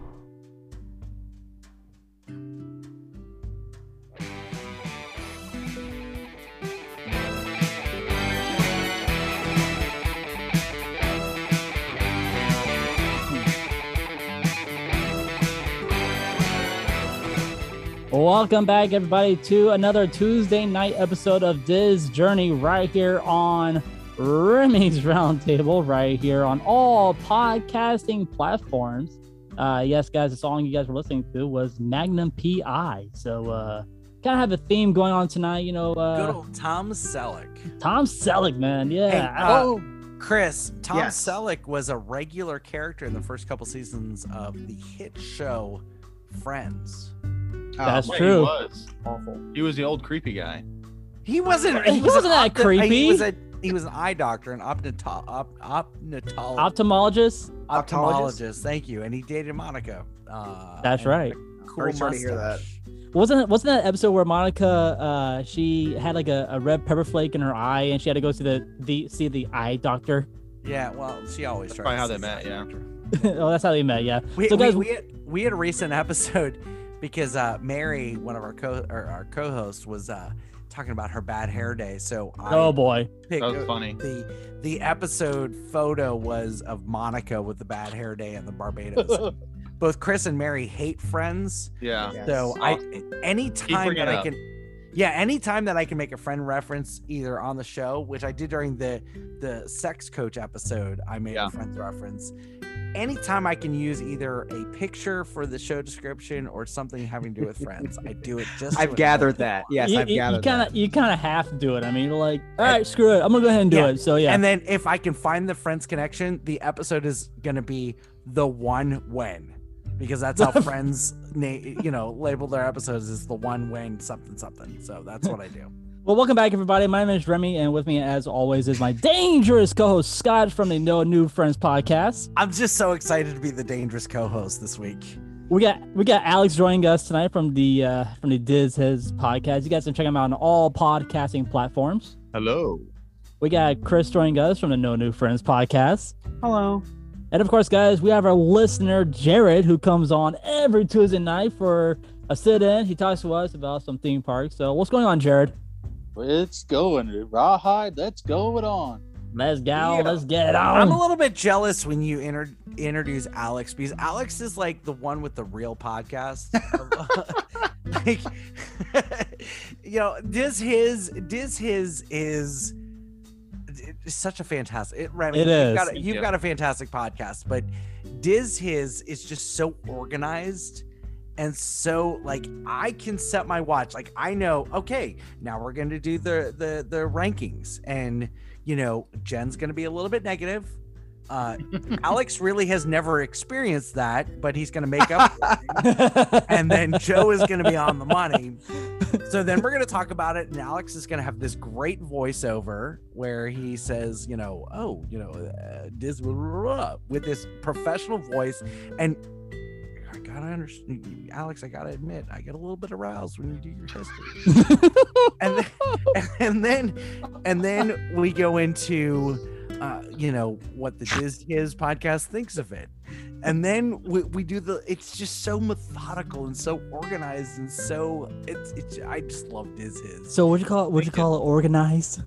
Speaker 5: Welcome back, everybody, to another Tuesday night episode of Diz Journey right here on Remy's <laughs> Roundtable, right here on all podcasting platforms. Uh, yes, guys, the song you guys were listening to was Magnum PI. So, uh, kind of have a theme going on tonight, you know.
Speaker 2: Good
Speaker 5: Uh,
Speaker 2: old Tom Selleck.
Speaker 5: Tom Selleck, man. Yeah.
Speaker 2: Hey, uh,
Speaker 5: oh,
Speaker 2: Chris, Tom
Speaker 8: Yes.
Speaker 2: Selleck was a regular character in the first couple seasons of the hit show Friends.
Speaker 5: That's
Speaker 9: Wait,
Speaker 5: true.
Speaker 9: He was.
Speaker 8: awful.
Speaker 9: He was the old creepy guy.
Speaker 2: He wasn't.
Speaker 5: He
Speaker 2: was
Speaker 5: wasn't that
Speaker 2: opti-
Speaker 5: creepy.
Speaker 2: He was a. He was an eye doctor, an optometol, op, optometol,
Speaker 5: Ophthalmologist.
Speaker 2: ophthalmologist. Thank you. And he dated Monica. Uh,
Speaker 5: That's right.
Speaker 2: Cool
Speaker 8: Very sorry to hear that.
Speaker 5: Wasn't wasn't that episode where Monica uh she had like a, a red pepper flake in her eye and she had to go to the, the see the eye doctor?
Speaker 2: Yeah, well, she always
Speaker 9: That's
Speaker 2: tried.
Speaker 9: probably
Speaker 2: to
Speaker 9: how they met, yeah. <laughs>
Speaker 5: oh, that's how they met. Yeah.
Speaker 2: We,
Speaker 5: So,
Speaker 2: we, we, had, we had a recent <laughs> episode because uh, Mary, one of our co or our co-hosts, was uh, talking about her bad hair day. So I
Speaker 5: Oh boy.
Speaker 9: That was funny.
Speaker 2: The the episode photo was of Monica with the bad hair day in the Barbados. <laughs> Both Chris and Mary hate Friends,
Speaker 9: Yeah.
Speaker 8: Yes.
Speaker 2: so I anytime
Speaker 9: bringing
Speaker 2: that I
Speaker 9: up.
Speaker 2: can. Yeah, anytime that I can make a friend reference either on the show, which I did during the the sex coach episode, I made
Speaker 9: Yeah.
Speaker 2: a friends reference. Anytime I can use either a picture for the show description or something having to do with friends, I do it just.
Speaker 8: I've gathered that. Yes,
Speaker 5: you,
Speaker 8: I've
Speaker 5: you- you
Speaker 8: gathered
Speaker 5: kinda you kinda have to do it. I mean you're like, all right, screw it. I'm gonna go ahead and do
Speaker 2: Yeah.
Speaker 5: it. So yeah.
Speaker 2: And then if I can find the friends connection, the episode is gonna be the one when, because that's how <laughs> friends, na- you know, label their episodes is the one when something something. So that's what I do.
Speaker 5: Well, welcome back, everybody. My name is Remy, and with me, as always, is my dangerous co-host Scott from the No New Friends podcast.
Speaker 2: I'm just so excited to be the dangerous co-host this week.
Speaker 5: We got we got Alex joining us tonight from the uh, from the Diz His podcast. You guys can check him out on all podcasting platforms.
Speaker 9: Hello.
Speaker 5: We got Chris joining us from the No New Friends podcast.
Speaker 8: Hello.
Speaker 5: And of course, guys, we have our listener Jared who comes on every Tuesday night for a sit-in. He talks to us about some theme parks. So, what's going on, Jared?
Speaker 10: It's going. Rawhide, let's go it on.
Speaker 5: Let's go.
Speaker 2: Yeah.
Speaker 5: Let's get it
Speaker 2: I'm a little bit jealous when you inter- introduce Alex because Alex is like the one with the real podcast. <laughs> <laughs> like, <laughs> you know, Diz his Diz his is it's such a fantastic. It, Remy,
Speaker 5: It
Speaker 2: you've
Speaker 5: is.
Speaker 2: Got a, you've
Speaker 9: you.
Speaker 2: got a fantastic podcast, but Diz his is just so organized. And so, like, I can set my watch. Like, I know, okay, now we're going to do the the the rankings, and you know, Jen's going to be a little bit negative. Uh, <laughs> Alex really has never experienced that, but he's going to make up. for it. <laughs> and then Joe is going to be on the money. So then we're going to talk about it, and Alex is going to have this great voiceover where he says, you know, oh, you know, uh, this with this professional voice, and gotta understand, Alex. I gotta admit, I get a little bit aroused when you do your history, <laughs> and then, <laughs> and then, and then we go into, uh, you know, what the Diz His podcast thinks of it, and then we, we do the. It's just so methodical and so organized and so it's it's. I just love Diz His.
Speaker 5: so, what would you call it? Would you call it organized?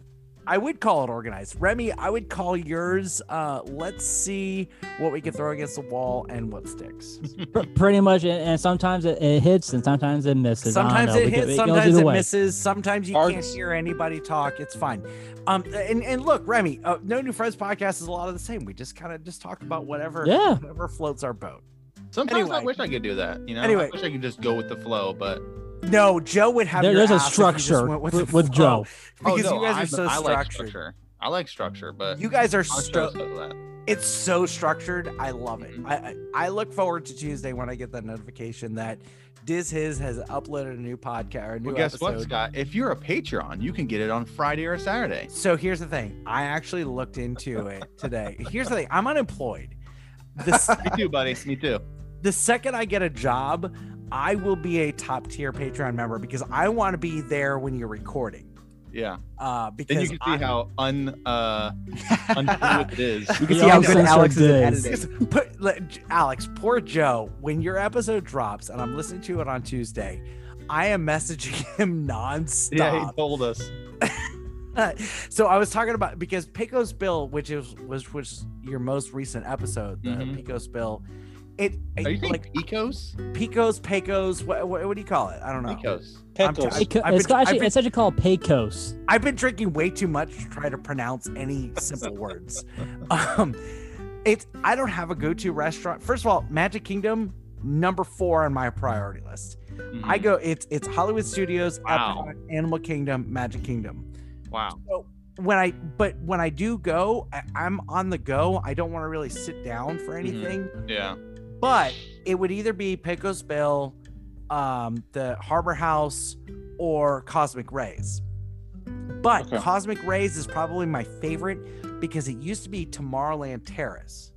Speaker 2: I would call it organized. Remy, I would call yours. Uh, let's see what we can throw against the wall and what sticks. <laughs>
Speaker 5: Pretty much, and, and sometimes it, it hits and sometimes it misses.
Speaker 2: Sometimes it
Speaker 5: We could-
Speaker 2: hits, sometimes
Speaker 5: either
Speaker 2: it misses, sometimes you can't hear anybody talk. It's fine. Um, and, and look, Remy, uh, No New Friends podcast is a lot of the same. We just kind of just talk about whatever,
Speaker 5: Yeah.
Speaker 2: whatever floats our boat.
Speaker 9: Sometimes I wish I could do that. You know,
Speaker 2: Anyway.
Speaker 9: I wish I could just go with the flow, but
Speaker 2: No, Joe would have.
Speaker 5: There-
Speaker 2: your
Speaker 5: there's a
Speaker 2: ass if you just
Speaker 5: structure
Speaker 2: went
Speaker 5: with, with
Speaker 2: flow,
Speaker 5: Joe.
Speaker 2: because
Speaker 9: Oh, no,
Speaker 2: you guys
Speaker 9: I,
Speaker 2: are so
Speaker 9: I like
Speaker 2: structured.
Speaker 9: structure. I like structure, but
Speaker 2: You guys are
Speaker 9: our
Speaker 2: so.
Speaker 9: show's so that.
Speaker 2: it's so structured. I love it.
Speaker 9: Mhm.
Speaker 2: I, I I look forward to Tuesday when I get that notification that Diz His has uploaded a new podcast or a new
Speaker 9: Well, guess
Speaker 2: episode.
Speaker 9: what, Scott? If you're a Patreon, you can get it on Friday or Saturday.
Speaker 2: So here's the thing. I actually looked into it today. Here's the thing. I'm unemployed. The, s- <laughs>
Speaker 9: Me too, buddy. Me too.
Speaker 2: the second I get a job, I will be a top tier Patreon member because I want to be there when you're recording.
Speaker 9: Yeah.
Speaker 2: Uh, because
Speaker 9: Then you can see
Speaker 2: I-
Speaker 9: how un uh it is. <laughs>
Speaker 8: You can see how good Alex is at editing.
Speaker 2: Put, let- Alex, poor Joe, when your episode drops and I'm listening to it on Tuesday, I am messaging <laughs> him nonstop.
Speaker 9: Yeah, he told us. <laughs>
Speaker 2: so I was talking about because Pecos Bill, which is was was your most recent episode, the
Speaker 9: Mhm.
Speaker 2: Pecos Bill, it,
Speaker 9: Are you
Speaker 2: like
Speaker 9: Pecos?
Speaker 2: Pecos, Pecos. What, what, what do you call it? I don't know.
Speaker 9: Pecos.
Speaker 2: I'm
Speaker 10: Pecos.
Speaker 2: I've- I've
Speaker 5: it's
Speaker 2: been-
Speaker 5: actually
Speaker 2: I've been-
Speaker 5: it's actually called Pecos.
Speaker 2: I've been drinking way too much to try to pronounce any simple words. <laughs> Um, it's I don't have a go-to restaurant. First of all, Magic Kingdom number four on my priority list. I
Speaker 9: Mhm.
Speaker 2: go. It's it's Hollywood Studios,
Speaker 9: Wow.
Speaker 2: Epcot, Animal Kingdom, Magic Kingdom.
Speaker 9: Wow.
Speaker 2: So when I but when I do go, I, I'm on the go. I don't want to really sit down for anything.
Speaker 9: Yeah.
Speaker 2: But it would either be Pecos Bill, um, the Harbor House, or Cosmic Rays. But
Speaker 10: Okay.
Speaker 2: Cosmic Rays is probably my favorite because it used to be Tomorrowland Terrace.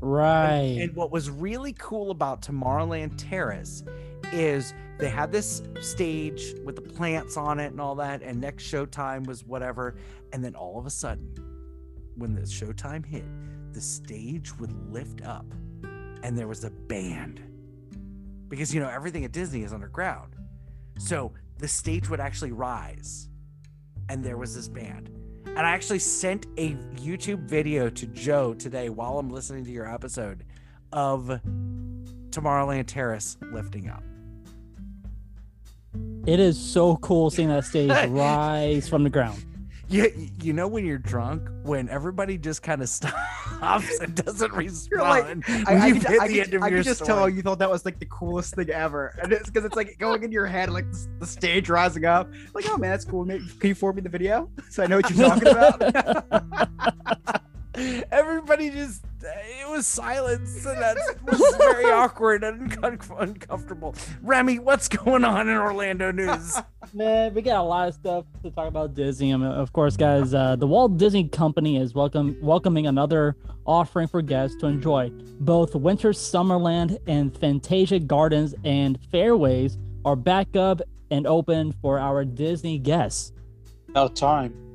Speaker 5: Right.
Speaker 2: And what was really cool about Tomorrowland Terrace is they had this stage with the plants on it and all that, and next showtime was whatever. And then all of a sudden, when the showtime hit, the stage would lift up and there was a band. Because, you know, everything at Disney is underground. So the stage would actually rise and there was this band. And I actually sent a YouTube video to Joe today while I'm listening to your episode of Tomorrowland Terrace lifting up.
Speaker 5: It is so cool seeing that stage <laughs> rise from the ground.
Speaker 2: You, you know when you're drunk, when everybody just kind of <laughs> stops and doesn't <laughs>
Speaker 8: You're like,
Speaker 2: respond.
Speaker 8: I, I, could, I,
Speaker 2: the
Speaker 8: could-
Speaker 2: end of
Speaker 8: I could just tell you thought that was like the coolest thing ever, and it's because it's like going in your head, like the, the stage rising up. Like, oh man, that's cool. Maybe, can you forward me the video so I know what you're <laughs> talking about?
Speaker 2: Everybody just it was silence and that was very <laughs> awkward and uncom- uncomfortable. Remy, what's going on in Orlando news? <laughs>
Speaker 5: Man, we got a lot of stuff to talk about Disney. I mean, of course, guys, uh, the Walt Disney Company is welcome welcoming another offering for guests to enjoy. Both Winter Summerland and Fantasia Gardens and Fairways are back up and open for our Disney guests.
Speaker 10: About time.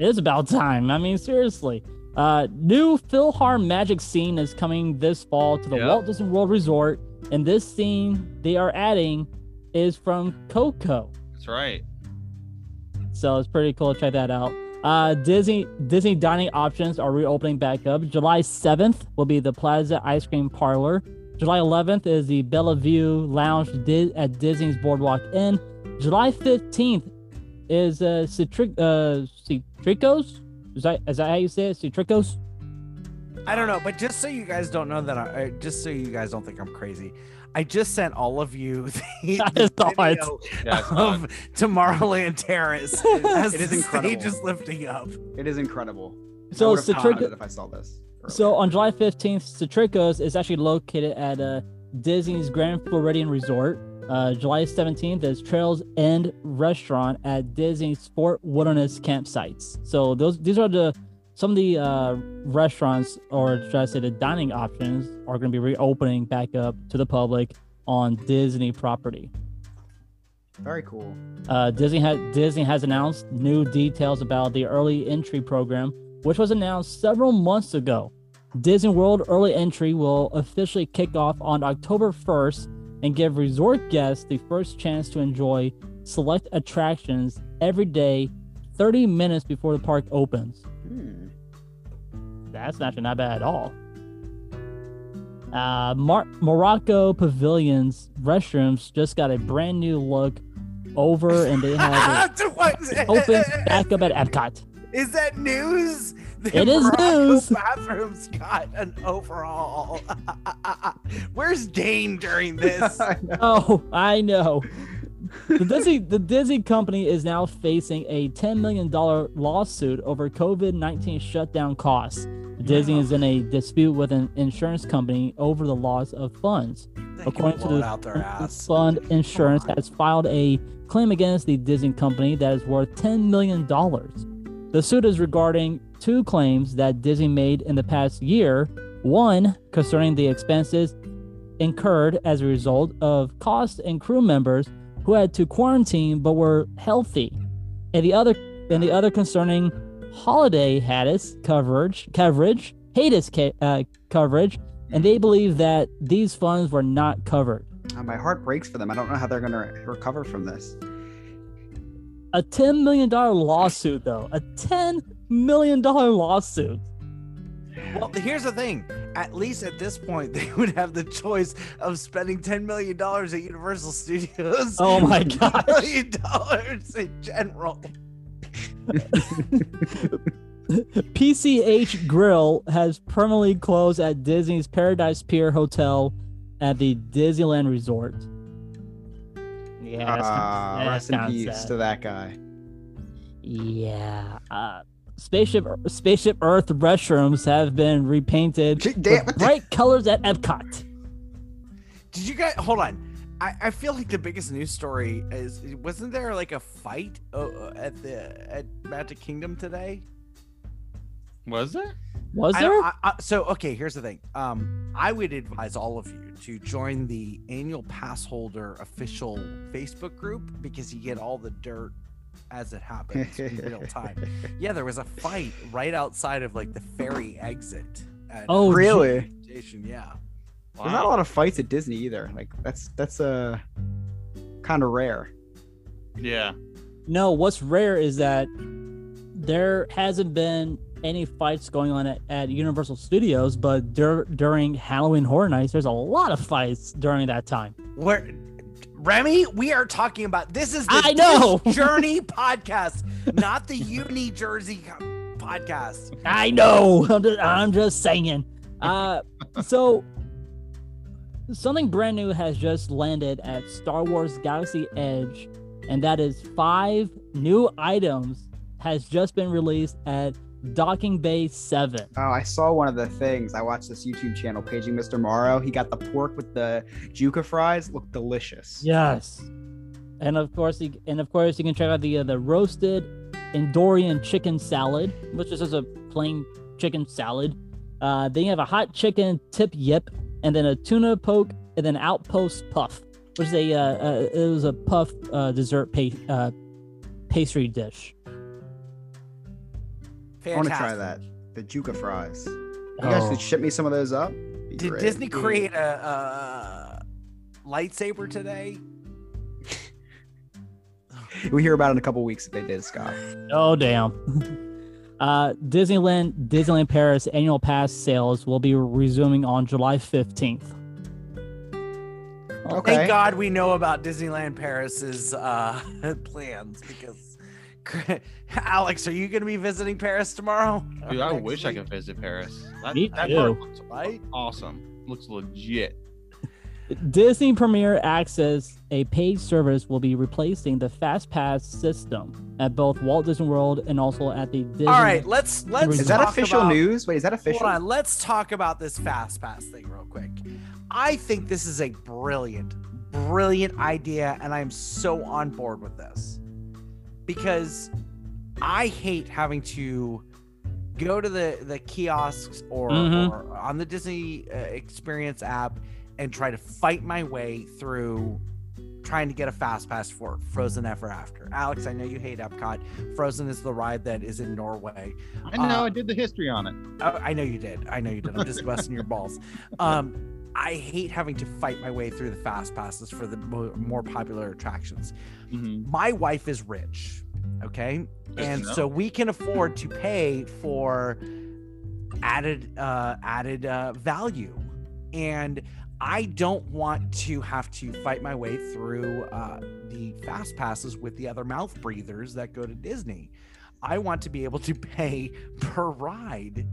Speaker 5: It is about time. I mean, seriously. Uh, new PhilharMagic scene is coming this fall to the
Speaker 9: Yep.
Speaker 5: Walt Disney World Resort, and this scene they are adding is from Coco.
Speaker 9: That's right.
Speaker 5: So it's pretty cool to check that out. Uh, Disney Disney dining options are reopening back up. July 7th will be the Plaza Ice Cream Parlor. July 11th is the Bellevue Lounge at Disney's Boardwalk Inn. July 15th is uh, Citric- uh Citricos. Is that is that how you say it? Citricos?
Speaker 2: I don't know, but just so you guys don't know that I, I just so you guys don't think I'm crazy, I just sent all of you <laughs> the,
Speaker 5: I <laughs>
Speaker 2: the video
Speaker 9: Yeah,
Speaker 2: of Tomorrowland Terrace <laughs> as
Speaker 8: It is
Speaker 2: the
Speaker 8: incredible.
Speaker 2: stage is lifting up.
Speaker 8: it is incredible.
Speaker 5: So
Speaker 8: would have pounded
Speaker 5: Citric-
Speaker 8: it if I saw this.
Speaker 5: So on July 15th, Citricos is actually located at uh, Disney's Grand Floridian Resort. Uh, July 17th is Trails End Restaurant at Disney's Fort Wilderness campsites. So those these are the some of the uh, restaurants, or should I say, the dining options are going to be reopening back up to the public on Disney property.
Speaker 8: Very cool.
Speaker 5: Uh, Disney has Disney has announced new details about the early entry program, which was announced several months ago. Disney World early entry will officially kick off on October 1st and give resort guests the first chance to enjoy select attractions every day, 30 minutes before the park opens.
Speaker 8: Hmm.
Speaker 5: That's actually not bad at all. Uh, Mar- Morocco Pavilion's restrooms just got a brand new look over, and they have <laughs> it open back up at Epcot.
Speaker 2: Is that news? The
Speaker 5: It is
Speaker 2: Morocco
Speaker 5: news.
Speaker 2: Bathrooms got an overall. <laughs> Where's Dane during this? <laughs>
Speaker 8: I know. <laughs>
Speaker 5: Oh, I know. The Disney the Disney company is now facing a $10 million lawsuit over COVID-19 hmm. shutdown costs. Disney is in a dispute with an insurance company over the loss of funds.
Speaker 2: They
Speaker 5: According to the
Speaker 2: out their ass.
Speaker 5: Fund Insurance has filed a claim against the Disney company that is worth $10 million. The suit is regarding two claims that Disney made in the past year. One concerning the expenses incurred as a result of costs and crew members who had to quarantine but were healthy, and the other and the other concerning holiday Hadis coverage coverage Hadis ca- uh, coverage, and they believe that these funds were not covered.
Speaker 8: Uh, My heart breaks for them. I don't know how they're gonna recover from this.
Speaker 5: A ten million dollar lawsuit, though. A ten million dollar lawsuit.
Speaker 2: Well, here's the thing. At least at this point, <laughs> they would have the choice of spending ten million dollars at Universal Studios.
Speaker 5: Oh my <laughs>
Speaker 2: 10
Speaker 5: gosh.
Speaker 2: million dollars in general. <laughs>
Speaker 5: PCH Grill has permanently closed at Disney's Paradise Pier Hotel at the Disneyland Resort. Yeah, that's
Speaker 8: Ah,
Speaker 5: kinda-
Speaker 8: rest
Speaker 5: that's
Speaker 8: in
Speaker 5: kinda
Speaker 8: peace
Speaker 5: sad.
Speaker 8: to that guy.
Speaker 5: Yeah. Uh, spaceship Spaceship Earth restrooms have been repainted
Speaker 8: Damn
Speaker 5: with
Speaker 8: it.
Speaker 5: bright colors at Epcot.
Speaker 2: Did you guys hold on? I, I feel like the biggest news story is wasn't there like a fight uh, at the at Magic Kingdom today?
Speaker 9: Was there?
Speaker 5: Was there?
Speaker 2: don't- I- I- so okay, here's the thing. Um, I would advise all of you to join the annual pass holder official Facebook group because you get all the dirt as it happens in <laughs> real time. Yeah, there was a fight right outside of like the ferry exit. At,
Speaker 5: Oh,
Speaker 2: uh,
Speaker 8: really?
Speaker 2: Station, yeah.
Speaker 8: There's not a lot of fights at Disney either. Like that's that's uh kind of rare.
Speaker 9: Yeah.
Speaker 5: No, what's rare is that there hasn't been any fights going on at, at Universal Studios, but dur- during Halloween Horror Nights, there's a lot of fights during that time.
Speaker 2: Where Remy, we are talking about this is the
Speaker 5: I know. <laughs>
Speaker 2: Journey podcast, not the Uni Jersey podcast.
Speaker 5: I know. I'm just, I'm just saying. Uh, so something brand new has just landed at Star Wars Galaxy Edge, and that is five new items has just been released at Docking Bay Seven.
Speaker 8: Oh, I saw one of the things. I watched this YouTube channel, Paging Mr. Morrow. He got the pork with the Juca fries. Looked delicious.
Speaker 5: Yes, and of course, you, and of course, you can check out the uh, the roasted Endorian chicken salad, which is just a plain chicken salad. Uh, then you have a hot chicken tip yip, and then a tuna poke, and then outpost puff, which is a uh, uh, it was a puff uh, dessert pa- uh, pastry dish.
Speaker 8: I want to try that. The Juca fries. You guys
Speaker 5: Oh.
Speaker 8: could ship me some of those up. Be
Speaker 2: Did
Speaker 8: great.
Speaker 2: Disney create a, a lightsaber today? <laughs>
Speaker 8: We hear about it in a couple weeks if they did, Scott.
Speaker 5: Oh damn. <laughs> Uh, Disneyland Disneyland Paris annual pass sales will be resuming on July 15th.
Speaker 8: Okay.
Speaker 2: Thank God we know about Disneyland Paris's uh, <laughs> plans because <laughs> Alex, are you going to be visiting Paris tomorrow?
Speaker 9: Dude, I
Speaker 2: next
Speaker 9: wish I could visit Paris. That,
Speaker 5: Me
Speaker 9: that
Speaker 5: too.
Speaker 9: looks
Speaker 2: Right?
Speaker 9: awesome. Looks legit.
Speaker 5: Disney Premier Access, a paid service, will be replacing the Fast Pass system at both Walt Disney World and also at the Disney.
Speaker 2: All right, let's let's
Speaker 8: Is that official
Speaker 2: about-
Speaker 8: news? Wait, is that official?
Speaker 2: Hold on, let's talk about this fast pass thing real quick. I think this is a brilliant, brilliant idea, and I'm so on board with this because I hate having to go to the the kiosks or,
Speaker 5: Mhm.
Speaker 2: or on the Disney uh, Experience app and try to fight my way through trying to get a fast pass for Frozen Ever After. Alex, I know you hate Epcot. Frozen is the ride that is in Norway.
Speaker 9: I know.
Speaker 2: Uh,
Speaker 9: I did the history on it.
Speaker 2: Oh, I know you did. I know you did. I'm just busting your balls. Um, I hate having to fight my way through the fast passes for the mo- more popular attractions.
Speaker 9: Mhm.
Speaker 2: My wife is rich, okay, and so we can afford to pay for added uh, added uh, value, and I don't want to have to fight my way through uh, the fast passes with the other mouth breathers that go to Disney. I want to be able to pay per ride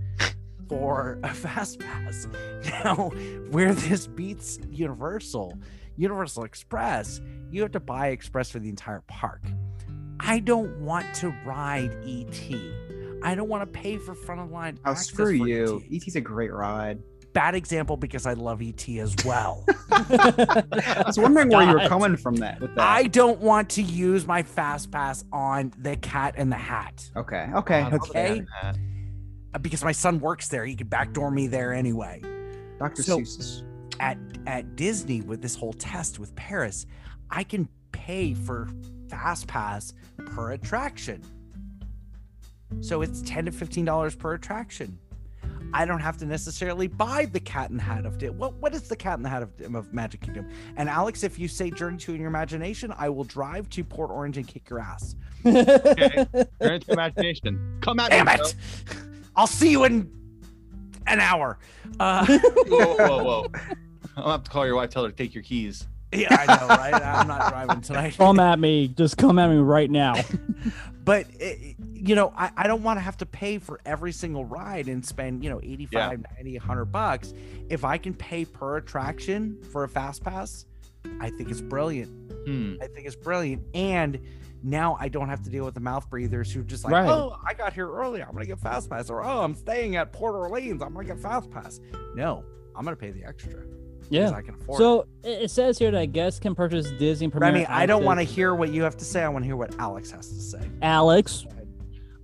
Speaker 2: for a fast pass. <laughs> Now, where this beats Universal, Universal Express, you have to buy Express for the entire park. I don't want to ride ET. I don't want to pay for front of line.
Speaker 8: Oh,
Speaker 2: access
Speaker 8: screw
Speaker 2: for
Speaker 8: you.
Speaker 2: ET.
Speaker 8: ET's a great ride.
Speaker 2: Bad example because I love ET as well. <laughs>
Speaker 8: I was wondering where you were coming from that with that.
Speaker 2: I don't want to use my fast pass on the Cat and the Hat
Speaker 8: Okay, okay, that's
Speaker 2: okay.
Speaker 8: Fair.
Speaker 2: because my son works there. He could backdoor me there anyway.
Speaker 8: Dr.
Speaker 2: So-
Speaker 8: Seuss.
Speaker 2: at at Disney with this whole test with Paris, I can pay for fast pass per attraction. So it's ten to fifteen dollars per attraction. I don't have to necessarily buy the Cat and Hat of Di- what what is the Cat and the Hat of, of Magic Kingdom? And Alex, if you say Journey to in your imagination, I will drive to Port Orange and kick your ass.
Speaker 9: Okay. <laughs> You're into imagination. Come at
Speaker 2: Damn
Speaker 9: me.
Speaker 2: it! <laughs> I'll see you in an hour. Uh, <laughs>
Speaker 9: whoa, whoa, whoa. I'm gonna <laughs> have to call your wife, tell her to take your keys.
Speaker 2: yeah, I know, right? I'm not <laughs> driving tonight.
Speaker 5: Come at me. Just come at me right now.
Speaker 2: but it, you know I, I don't want to have to pay for every single ride and spend you know 85 90 100 bucks if i can pay per attraction for a fast pass i think it's brilliant
Speaker 9: Hmm.
Speaker 2: i think it's brilliant and now i don't have to deal with the mouth breathers who just like
Speaker 5: Right.
Speaker 2: oh i got here early i'm gonna get fast pass or oh i'm staying at port orleans i'm gonna get fast pass no i'm gonna pay the extra.
Speaker 5: Yeah.
Speaker 2: i can afford
Speaker 5: So it it says here that guests can purchase Disney Premier.
Speaker 2: Remy, I don't want to hear what you have to say. I want to hear what Alex has to say.
Speaker 5: Alex.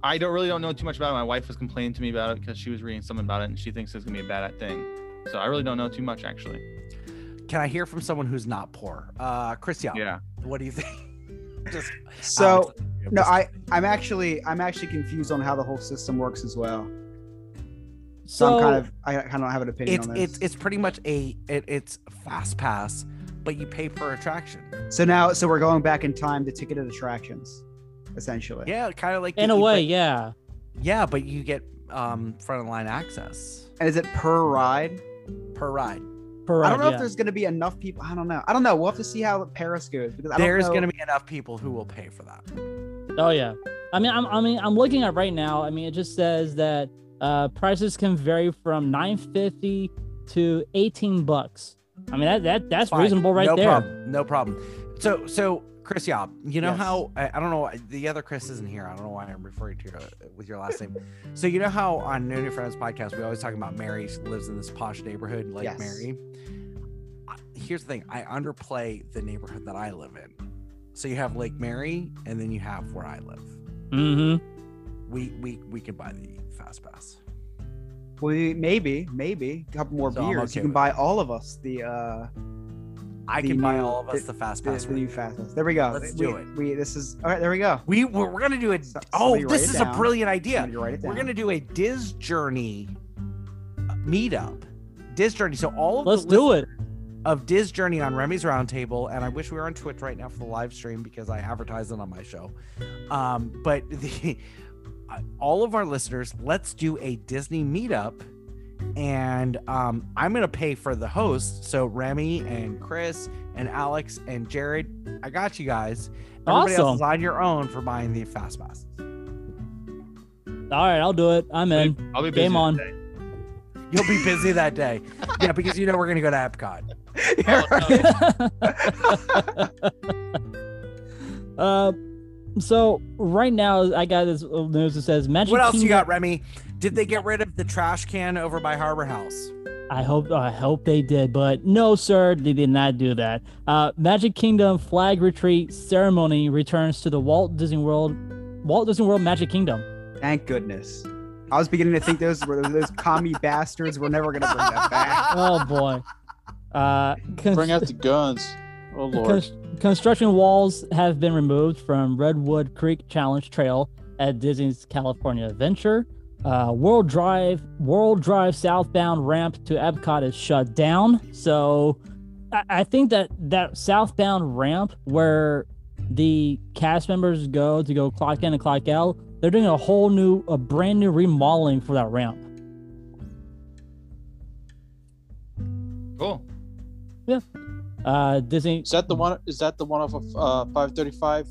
Speaker 9: I don't really don't know too much about it. My wife was complaining to me about it because she was reading something about it and she thinks it's gonna be a bad thing. So I really don't know too much actually.
Speaker 2: Can I hear from someone who's not poor? Uh, Christian,
Speaker 9: Yeah.
Speaker 2: what do you think? Just
Speaker 8: So no, I I'm actually I'm actually confused on how the whole system works as well. So,
Speaker 5: So
Speaker 8: I'm kind of I kind of have an opinion
Speaker 2: it's
Speaker 8: on this.
Speaker 2: it's it's pretty much a it, it's fast pass, but you pay per attraction.
Speaker 8: so now so we're going back in time to ticketed attractions, essentially.
Speaker 2: Yeah, kind of like
Speaker 5: in a way,
Speaker 2: but-
Speaker 5: yeah.
Speaker 2: yeah, but you get um front of line access
Speaker 8: And is it per ride?
Speaker 2: per ride.
Speaker 5: Per
Speaker 8: I don't know
Speaker 5: ride,
Speaker 8: if there's going to be enough people. I don't know. I don't know. We'll have to see how Paris goes because I don't
Speaker 2: There's
Speaker 8: know-
Speaker 2: going to be enough people who will pay for that.
Speaker 5: Oh yeah. I mean, I'm I mean I'm looking at right now. I mean, it just says that uh prices can vary from 950 to 18 bucks. I mean that that that's
Speaker 2: Fine.
Speaker 5: reasonable right there.
Speaker 2: no
Speaker 5: there.
Speaker 2: Problem. No problem. So so Chris Yob, you know
Speaker 8: Yes.
Speaker 2: how I, I don't know the other Chris isn't here. I don't know why I'm referring to you uh, with your last name. So you know how on New New Friends podcast we always talk about Mary lives in this posh neighborhood like
Speaker 8: Yes.
Speaker 2: Mary. Here's the thing: I underplay the neighborhood that I live in. So you have Lake Mary, and then you have where I live.
Speaker 5: Mm-hmm.
Speaker 2: We we we can buy the fast pass.
Speaker 8: We maybe maybe a couple more
Speaker 2: So
Speaker 8: beers.
Speaker 2: okay
Speaker 8: you can
Speaker 2: with
Speaker 8: buy all of us the uh
Speaker 2: I
Speaker 8: The
Speaker 2: can buy all of us the fast
Speaker 8: the,
Speaker 2: pass.
Speaker 8: the new fast pass. There we go.
Speaker 2: Let's
Speaker 8: we,
Speaker 2: do it.
Speaker 8: We this is all right. There we go.
Speaker 2: We we're, we're gonna do it.
Speaker 8: So-
Speaker 2: Oh,
Speaker 8: somebody write
Speaker 2: this
Speaker 8: it
Speaker 2: is a brilliant idea.
Speaker 8: Somebody write it
Speaker 2: We're gonna do a Diz Journey meetup. Diz Journey. So all of
Speaker 5: Let's
Speaker 2: the
Speaker 5: do it.
Speaker 2: of Diz Journey on Remy's Roundtable, and I wish we were on Twitch right now for the live stream because I advertise it on my show. Um, but <laughs> the all of our listeners, let's do a Disney meetup, and um, I'm gonna pay for the host. So Remy and Chris and Alex and Jared, I got you guys. Everybody else is on your own for buying the fast passes.
Speaker 5: All right, I'll do it. I'm in.
Speaker 9: I'll be busy
Speaker 5: Game on.
Speaker 2: You'll be busy that day, yeah, because you know we're gonna go to Epcot. <laughs>
Speaker 5: uh, so right now I got this news that says Magic.
Speaker 2: What else you got, Remy? Did they get rid of the trash can over by Harbor House?
Speaker 5: I hope I hope they did, but no, sir, they did not do that. Uh, Magic Kingdom flag retreat ceremony returns to the Walt Disney World, Walt Disney World Magic Kingdom.
Speaker 8: Thank goodness. I was beginning to think those were those commie <laughs> bastards were never gonna bring that back.
Speaker 5: Oh boy. Uh, cons-
Speaker 10: Bring out the guns. Oh lord.
Speaker 5: cons- construction walls have been removed from Redwood Creek Challenge Trail at Disney's California Adventure. Uh, World Drive, World Drive southbound ramp to Epcot is shut down. So, I, I think that that southbound ramp where the cast members go to go clock in and clock out, they're doing a whole new, a brand new remodeling for that ramp.
Speaker 9: Cool. Yeah.
Speaker 5: Uh, Disney,
Speaker 10: Is that the one? Is that the one off of uh, 535?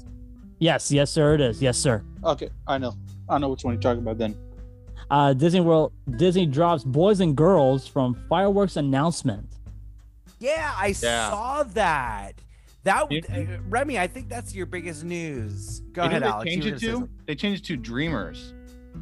Speaker 5: yes, yes, sir, it is. Yes, sir.
Speaker 10: Okay, I know. I know which one you're talking about then.
Speaker 5: Uh, Disney World Disney drops boys and girls from fireworks announcement.
Speaker 2: Yeah, I
Speaker 9: Yeah.
Speaker 2: saw that. That uh, Remy, I think that's your biggest news. Go
Speaker 9: You
Speaker 2: ahead,
Speaker 9: what
Speaker 2: Alex.
Speaker 9: They
Speaker 2: you
Speaker 9: changed it
Speaker 2: gonna say
Speaker 9: to.
Speaker 2: something.
Speaker 9: They changed it to dreamers.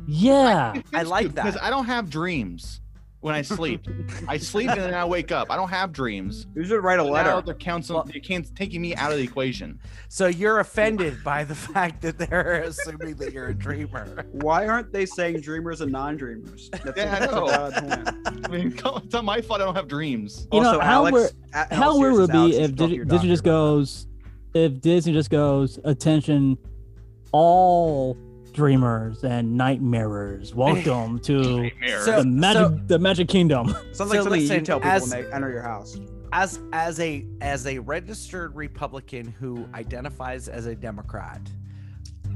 Speaker 5: Yeah,
Speaker 2: I like that because.
Speaker 9: I don't have dreams when I sleep. I sleep and then I wake up. I don't have dreams.
Speaker 8: You should write a
Speaker 9: Now
Speaker 8: letter.
Speaker 9: they're counseling. They can't taking me out of the equation.
Speaker 2: So you're offended by the <laughs> fact that they're <laughs> assuming that you're a dreamer.
Speaker 8: Why aren't they saying dreamers and non-dreamers? <laughs> That's
Speaker 9: Yeah, I know.
Speaker 8: valid.
Speaker 9: I mean, it's not my fault. I don't have dreams.
Speaker 5: You know, how
Speaker 8: Alex,
Speaker 5: weird- how weird
Speaker 8: here
Speaker 5: would
Speaker 8: says
Speaker 5: be if
Speaker 8: should talk to
Speaker 5: Dis-
Speaker 8: your
Speaker 5: Disney just goes, if Disney just goes, attention, all dreamers and nightmarers, <laughs> welcome to
Speaker 2: So-
Speaker 5: the magic, the Magic Kingdom.
Speaker 8: this. <laughs> Sounds
Speaker 2: So
Speaker 8: like something you tell people
Speaker 2: as-
Speaker 8: when they enter your house.
Speaker 2: As as a as a registered Republican who identifies as a Democrat,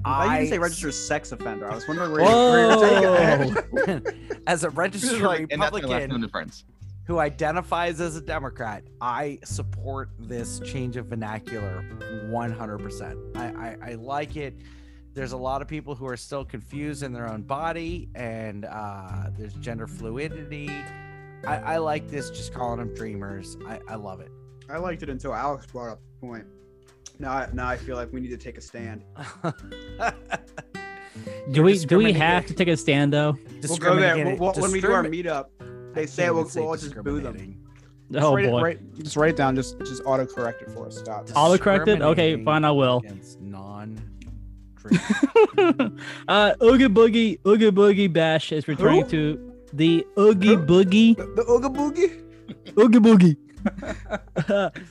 Speaker 8: I
Speaker 2: I
Speaker 8: didn't say registered sex offender. I was wondering where you where you're taking that. <laughs>
Speaker 2: as a registered
Speaker 9: like, and that's my last known
Speaker 2: Republican who identifies as a Democrat, I support this change of vernacular 100%. I, I, I like it. There's a lot of people who are still confused in their own body, and uh, there's gender fluidity. I, I like this, just calling them dreamers. I, I love it.
Speaker 8: I liked it until Alex brought up the point. Now, I- now I feel like we need to take a stand. <laughs>
Speaker 5: Do we do we have to take a stand though?
Speaker 8: We'll go there.
Speaker 2: Discriminating-
Speaker 8: We'll, we'll- when we do our
Speaker 2: discrimi-
Speaker 8: meetup, they
Speaker 2: I
Speaker 8: say
Speaker 2: can't
Speaker 8: we'll,
Speaker 2: even say
Speaker 8: we'll just boo them.
Speaker 2: discriminating.
Speaker 8: Just
Speaker 5: Oh
Speaker 8: write it-
Speaker 5: boy.
Speaker 8: write- just write it down. Just just auto correct it for us, Scott.
Speaker 5: Auto corrected? Okay, fine, I will.
Speaker 2: Against non <laughs>
Speaker 5: uh, Oogie Boogie Oogie Boogie Bash is returning
Speaker 8: Who?
Speaker 5: to the Oogie Boogie
Speaker 8: The, the Ooga Boogie.
Speaker 5: Oogie Boogie. <laughs>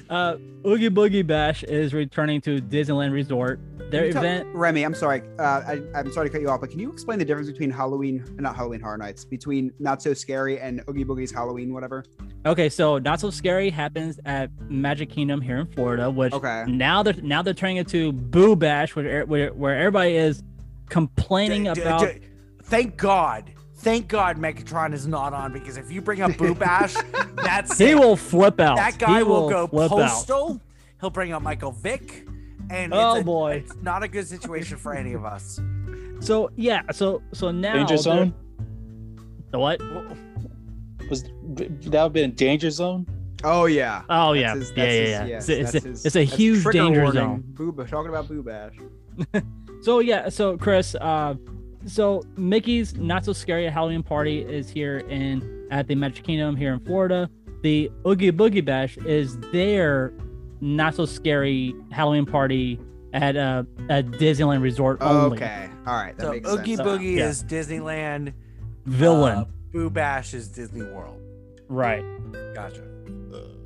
Speaker 5: uh, Oogie Boogie Bash is returning to Disneyland Resort. Their
Speaker 8: you tell-
Speaker 5: event.
Speaker 8: Remy, I'm sorry. Uh, I, I'm sorry to cut you off, but can you explain the difference between Halloween, not Halloween Horror Nights, between Not So Scary and Oogie Boogie's Halloween, whatever?
Speaker 5: Okay, so not so scary happens at Magic Kingdom here in Florida, which
Speaker 8: Okay.
Speaker 5: now they're now they're turning it to Boo Bash, where where, where everybody is complaining
Speaker 2: D- d-
Speaker 5: about.
Speaker 2: d- thank God. Thank God Megatron is not on because if you bring up Boo Bash, <laughs> that's
Speaker 5: he
Speaker 2: it.
Speaker 5: will flip out.
Speaker 2: That guy
Speaker 5: He
Speaker 2: will, go
Speaker 5: flip out.
Speaker 2: postal. He'll bring up Michael Vick, and
Speaker 5: Oh,
Speaker 2: it's a-
Speaker 5: boy.
Speaker 2: it's not a good situation for any of us.
Speaker 5: So yeah, so so now
Speaker 7: Danger Zone
Speaker 5: The what?
Speaker 7: was that would have been Danger Zone.
Speaker 8: Oh yeah.
Speaker 5: Oh yeah,
Speaker 8: his-
Speaker 5: yeah,
Speaker 8: that's
Speaker 5: yeah,
Speaker 8: his-
Speaker 5: yeah.
Speaker 8: yes,
Speaker 5: It's, a- it's, a,
Speaker 8: his-
Speaker 5: it's a huge danger
Speaker 8: warning.
Speaker 5: zone.
Speaker 8: Boo, Ba- talking about Boobash. <laughs>
Speaker 5: So yeah, so Chris, uh, so Mickey's Not So Scary Halloween Party is here in at the Magic Kingdom here in Florida. The Oogie Boogie Bash is their Not So Scary Halloween Party at a, at Disneyland Resort only.
Speaker 8: Okay. All right. That
Speaker 2: So
Speaker 8: makes
Speaker 2: Oogie
Speaker 8: sense.
Speaker 2: Boogie
Speaker 5: yeah.
Speaker 2: is Disneyland.
Speaker 5: Villain,
Speaker 2: uh, Boo Bash is Disney World.
Speaker 5: right?
Speaker 2: Gotcha.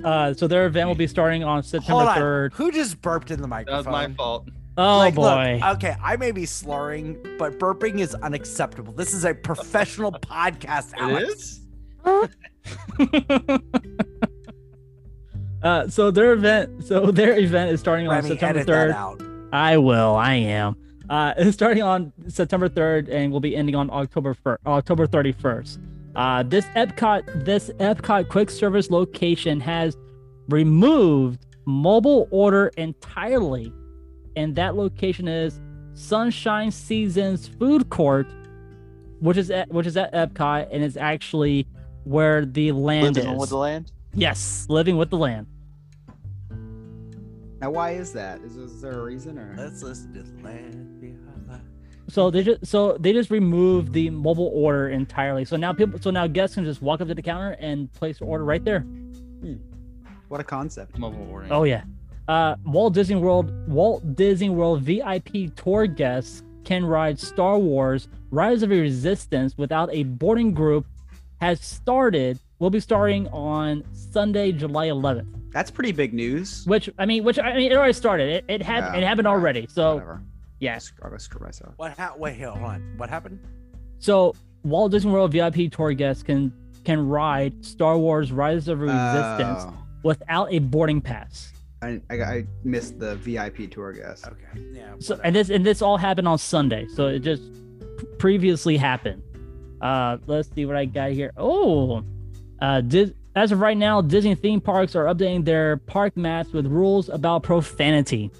Speaker 5: Uh, so their event will be starting on September
Speaker 2: on.
Speaker 5: third.
Speaker 2: Who just burped in the microphone?
Speaker 9: That was my fault.
Speaker 5: Oh
Speaker 2: Like, look,
Speaker 5: boy!
Speaker 2: okay, I may be slurring, but burping is unacceptable. This is a professional <laughs> podcast, Alex.
Speaker 9: is? <laughs>
Speaker 5: uh, so their event, so their event is starting on September third. I will. I am. Uh, it's starting on September 3rd and will be ending on October 1st, October 31st. Uh, this Epcot, this Epcot quick service location has removed mobile order entirely, and that location is Sunshine Seasons Food Court, which is at, which is at Epcot, and is actually where the land is.
Speaker 7: Living
Speaker 5: is.
Speaker 7: with the land.
Speaker 5: yes, living with the land.
Speaker 8: Now, why is that? Is, is there a reason or?
Speaker 2: Let's listen to the land behind.
Speaker 5: So they just so they just removed the mobile order entirely. So now people so now guests can just walk up to the counter and place their order right there. Hmm.
Speaker 8: What a concept.
Speaker 9: Mobile ordering.
Speaker 5: Oh yeah. Uh, Walt Disney World Walt Disney World VIP tour guests can ride Star Wars Rise of the Resistance without a boarding group has started. Will be starting on Sunday, July 11th.
Speaker 8: That's pretty big news.
Speaker 5: Which I mean, which I mean, it already started. It, it had
Speaker 8: Yeah,
Speaker 5: it happened already. So
Speaker 8: Whatever.
Speaker 5: yeah.
Speaker 8: I go screw myself.
Speaker 2: What? Ha- wait, hold on. What happened?
Speaker 5: So Walt Disney World VIP tour guests can can ride Star Wars Rise of the Resistance
Speaker 8: Oh,
Speaker 5: without a boarding pass.
Speaker 8: I, I, I missed the VIP tour guest.
Speaker 2: Okay. Yeah.
Speaker 5: So
Speaker 2: whatever.
Speaker 5: and this and this all happened on Sunday. So it just previously happened. Uh let's see what I got here. Oh. Uh Dis- as of right now, Disney theme parks are updating their park maps with rules about profanity.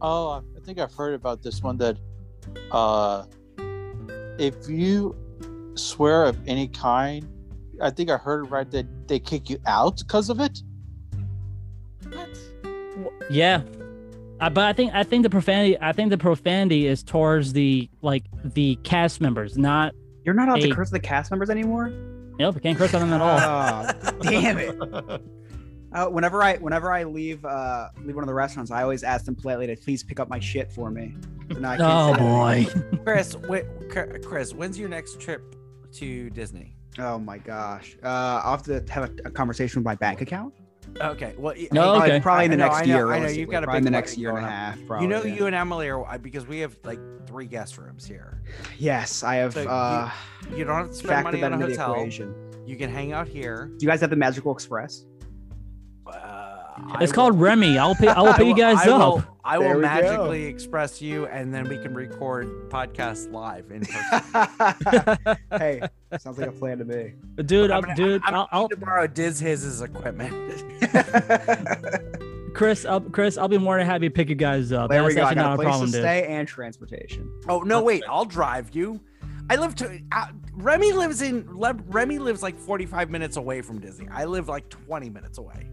Speaker 7: Oh, I think I've heard about this one that uh if you swear of any kind, I think I heard right that they kick you out because of it.
Speaker 5: Yeah. Uh, but I think I think the profanity I think the profanity is towards the like the cast members, not
Speaker 8: You're not allowed
Speaker 5: Hey.
Speaker 8: to curse the cast members anymore.
Speaker 5: nope, you can't curse on them at all.
Speaker 8: Oh, damn it! Uh, whenever I whenever I leave uh leave one of the restaurants, I always ask them politely to please pick up my shit for me. So I can't
Speaker 5: Oh boy.
Speaker 2: Chris, wait, Chris, when's your next trip to Disney?
Speaker 8: Oh my gosh. Uh, I'll have to have a, a conversation with my bank account.
Speaker 2: Okay. Well,
Speaker 5: No,
Speaker 2: hey,
Speaker 8: Probably,
Speaker 5: okay.
Speaker 8: probably in the
Speaker 2: I know,
Speaker 8: next
Speaker 2: I know,
Speaker 8: year.
Speaker 2: I know, you've
Speaker 8: realistically.
Speaker 2: got a
Speaker 8: probably
Speaker 2: big
Speaker 8: in the next year and a half. Probably.
Speaker 2: you know,
Speaker 8: yeah.
Speaker 2: you and Emily are I- because we have like three guest rooms here.
Speaker 8: Yes, I have
Speaker 2: So you-
Speaker 8: uh,
Speaker 2: You don't have to spend money
Speaker 8: that
Speaker 2: on a
Speaker 8: the
Speaker 2: hotel. You can hang out here.
Speaker 8: Do you guys have the Magical Express?
Speaker 2: Uh, I
Speaker 5: It's
Speaker 2: will-
Speaker 5: called Remy. I'll pay. I will <laughs> pay you guys
Speaker 2: I
Speaker 5: up.
Speaker 2: Will, I will
Speaker 8: we go.
Speaker 2: magically express you, and then we can record podcast live in person. <laughs>
Speaker 8: hey, sounds like a plan to me.
Speaker 5: dude,
Speaker 2: I'm
Speaker 5: I'll,
Speaker 2: gonna-
Speaker 5: dude,
Speaker 2: I'm,
Speaker 5: I'll,
Speaker 2: I'm
Speaker 5: I'll,
Speaker 2: to borrow Diz his equipment. <laughs>
Speaker 5: Chris, I'll, Chris, I'll be more than happy to pick you guys up.
Speaker 8: there we go. I got
Speaker 5: not
Speaker 8: a
Speaker 5: a
Speaker 8: place
Speaker 5: problem,
Speaker 8: to
Speaker 5: dude.
Speaker 8: stay and transportation.
Speaker 2: oh no, wait, I'll drive you. I live to. Uh, Remy lives in. Le- Remy lives like 45 minutes away from Disney. I live like 20 minutes away.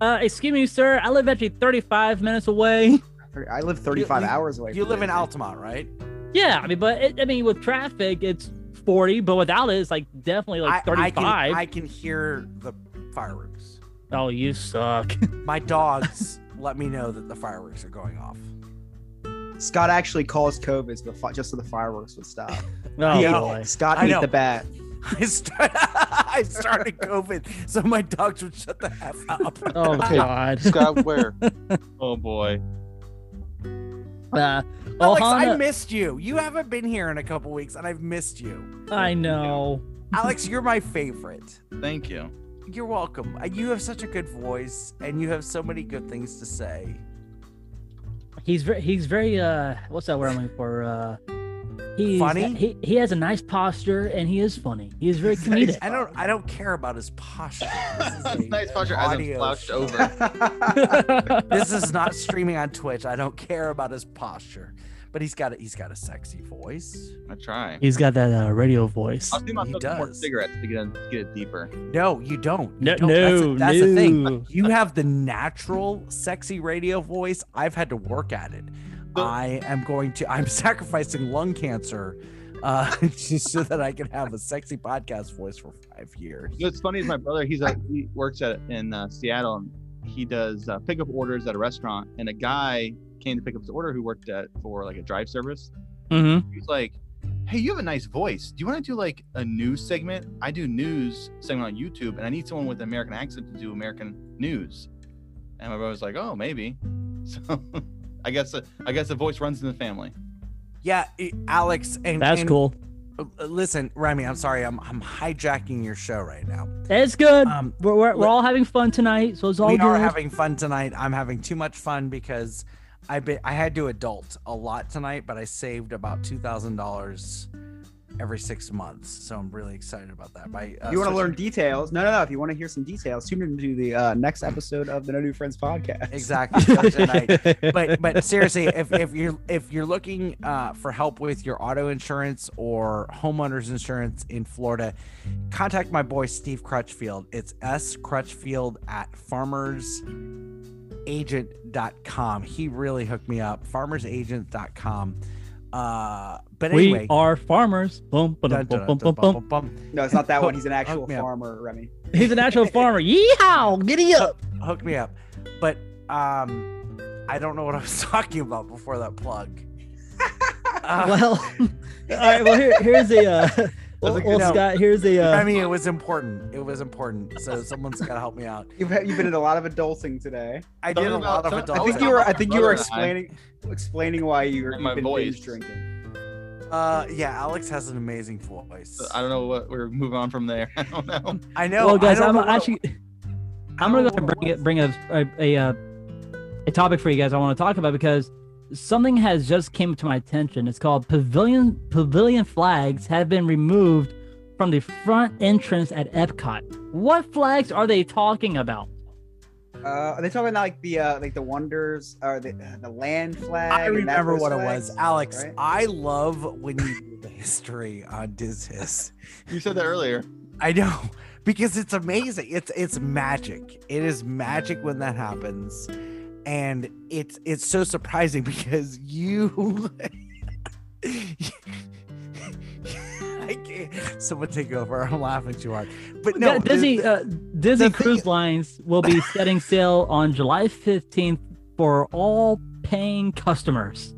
Speaker 5: Uh, excuse me, sir. I live actually 35 minutes away. <laughs>
Speaker 8: I live 35
Speaker 2: you-
Speaker 8: hours away.
Speaker 2: You live in Altamonte, right?
Speaker 5: Yeah, I mean, but it, I mean, with traffic, it's 40, but without it, it's like definitely like
Speaker 2: I, I
Speaker 5: 35.
Speaker 2: can. I can hear the fireworks.
Speaker 5: Oh, you suck. <laughs>
Speaker 2: My dogs let me know that the fireworks are going off.
Speaker 8: Scott actually caused COVID but just so the fireworks would stop. <laughs>
Speaker 5: Oh,
Speaker 8: He ate-
Speaker 5: boy.
Speaker 8: Scott
Speaker 2: I
Speaker 8: ate the bat. <laughs>
Speaker 2: I, start, <laughs> I started COVID, so my dogs would shut the f up.
Speaker 5: Oh,
Speaker 7: Okay.
Speaker 5: God.
Speaker 7: Scott, where? <laughs>
Speaker 9: Oh boy.
Speaker 5: Uh,
Speaker 2: Alex, I missed you. You haven't been here in a couple weeks, and I've missed you.
Speaker 5: I know.
Speaker 2: Alex, you're my favorite.
Speaker 9: Thank you.
Speaker 2: You're welcome. You have such a good voice, and you have so many good things to say.
Speaker 5: He's very, he's very, uh, what's that word I'm looking for? Uh, he's,
Speaker 2: Funny?
Speaker 5: He, he has a nice posture and he is funny. He is very <laughs> comedic.
Speaker 2: I don't. I don't care about his posture. This <laughs> is
Speaker 9: nice posture as I'm
Speaker 2: audio
Speaker 9: slouched over. <laughs>
Speaker 2: this is not streaming on Twitch. I don't care about his posture, but he's got a, he's got a sexy voice.
Speaker 9: I try.
Speaker 5: He's got that uh, radio voice.
Speaker 9: I'll see my
Speaker 2: He
Speaker 9: more cigarettes to get, to get it deeper.
Speaker 2: No, you don't. You
Speaker 5: No,
Speaker 2: don't. that's,
Speaker 5: no,
Speaker 2: the- that's the thing. You have the natural sexy radio voice. I've had to work at it. I am going to. I'm <laughs> sacrificing lung cancer, uh, <laughs> just so that I can have a sexy podcast voice for five years.
Speaker 9: What's funny is my brother. He's a, he works at in uh, Seattle. and He does uh, pickup orders at a restaurant, and a guy came to pick up his order who worked at for like a drive service.
Speaker 5: Mm-hmm.
Speaker 9: He's like, "Hey, you have a nice voice. Do you want to do like a news segment? I do news segment on YouTube, and I need someone with an American accent to do American news." And my brother's like, "Oh, maybe." <laughs> So I guess uh, I guess the voice runs in the family.
Speaker 2: Yeah, Alex, and
Speaker 5: That's
Speaker 2: and-
Speaker 5: cool.
Speaker 2: uh, Listen, Remy, I'm sorry. I'm I'm hijacking your show right now.
Speaker 5: It's good.
Speaker 2: Um,
Speaker 5: we're, we're, we're
Speaker 2: li-
Speaker 5: all having fun tonight, so it's all
Speaker 2: we
Speaker 5: good.
Speaker 2: are having fun tonight. I'm having too much fun because I been I had to adult a lot tonight, but I saved about two thousand dollars every six months, so I'm really excited about that. By uh,
Speaker 8: If you want to learn details? No, no, no. If you want to hear some details, tune into the uh, next episode of the No New Friends podcast.
Speaker 2: exactly <laughs> But but seriously, if, if you're if you're looking uh, for help with your auto insurance or homeowners insurance in Florida, contact my boy Steve Crutchfield. It's S Crutchfield at farmersagent.com. He really hooked me up. Farmersagent.com. Uh, but
Speaker 5: we
Speaker 2: anyway,
Speaker 5: are farmers. Boom, boom,
Speaker 2: dun,
Speaker 5: boom,
Speaker 2: dun,
Speaker 5: boom, boom, boom.
Speaker 2: bum, bum.
Speaker 8: No, it's not that one. He's an actual
Speaker 2: me
Speaker 8: farmer, Remy.
Speaker 5: He's an actual farmer. Yeehaw! Giddy up.
Speaker 2: hook me up. But um, I don't know what I was <laughs> talking about before that plug. <laughs> Uh,
Speaker 5: Well, <laughs> all right. Well, here, here's a. Uh, well,
Speaker 2: a
Speaker 5: well,
Speaker 2: note.
Speaker 5: Scott, here's a. Uh,
Speaker 2: I mean, it was important. It was important. So someone's got to help me out.
Speaker 8: You've you've been in a lot of adulting today.
Speaker 2: I did
Speaker 9: me
Speaker 2: a lot of
Speaker 9: tell-
Speaker 8: I think you were. I think you were
Speaker 9: brother and I.
Speaker 8: explaining explaining why you're, you've been
Speaker 9: voice.
Speaker 8: binge drinking.
Speaker 2: Uh, yeah, Alex has an amazing voice.
Speaker 9: I don't know what we're moving on from there. <laughs> I don't know.
Speaker 2: I know.
Speaker 5: well,
Speaker 2: I
Speaker 5: guys,
Speaker 2: don't
Speaker 5: I'm
Speaker 2: know
Speaker 5: actually. I'm gonna go and bring it, bring a a a, uh, a topic for you guys. I want to talk about because something has just came to my attention. It's called pavilion pavilion flags have been removed from the front entrance at Epcot. What flags are they talking about?
Speaker 8: Uh, are they talking about like the uh, like the wonders or the uh, the land flag?
Speaker 2: I remember
Speaker 8: those
Speaker 2: what it was, Alex.
Speaker 8: right?
Speaker 2: I love when you do the history on Dizhis. <laughs>
Speaker 9: You said that earlier.
Speaker 2: I know because it's amazing. It's it's magic. It is magic when that happens, and it's it's so surprising <laughs> because you. I can't. Someone take over. I'm laughing too hard. But no,
Speaker 5: Yeah, Disney
Speaker 2: the-
Speaker 5: uh, Disney
Speaker 2: the thing-
Speaker 5: Cruise Lines will be <laughs> setting sail on July 15th for all paying customers.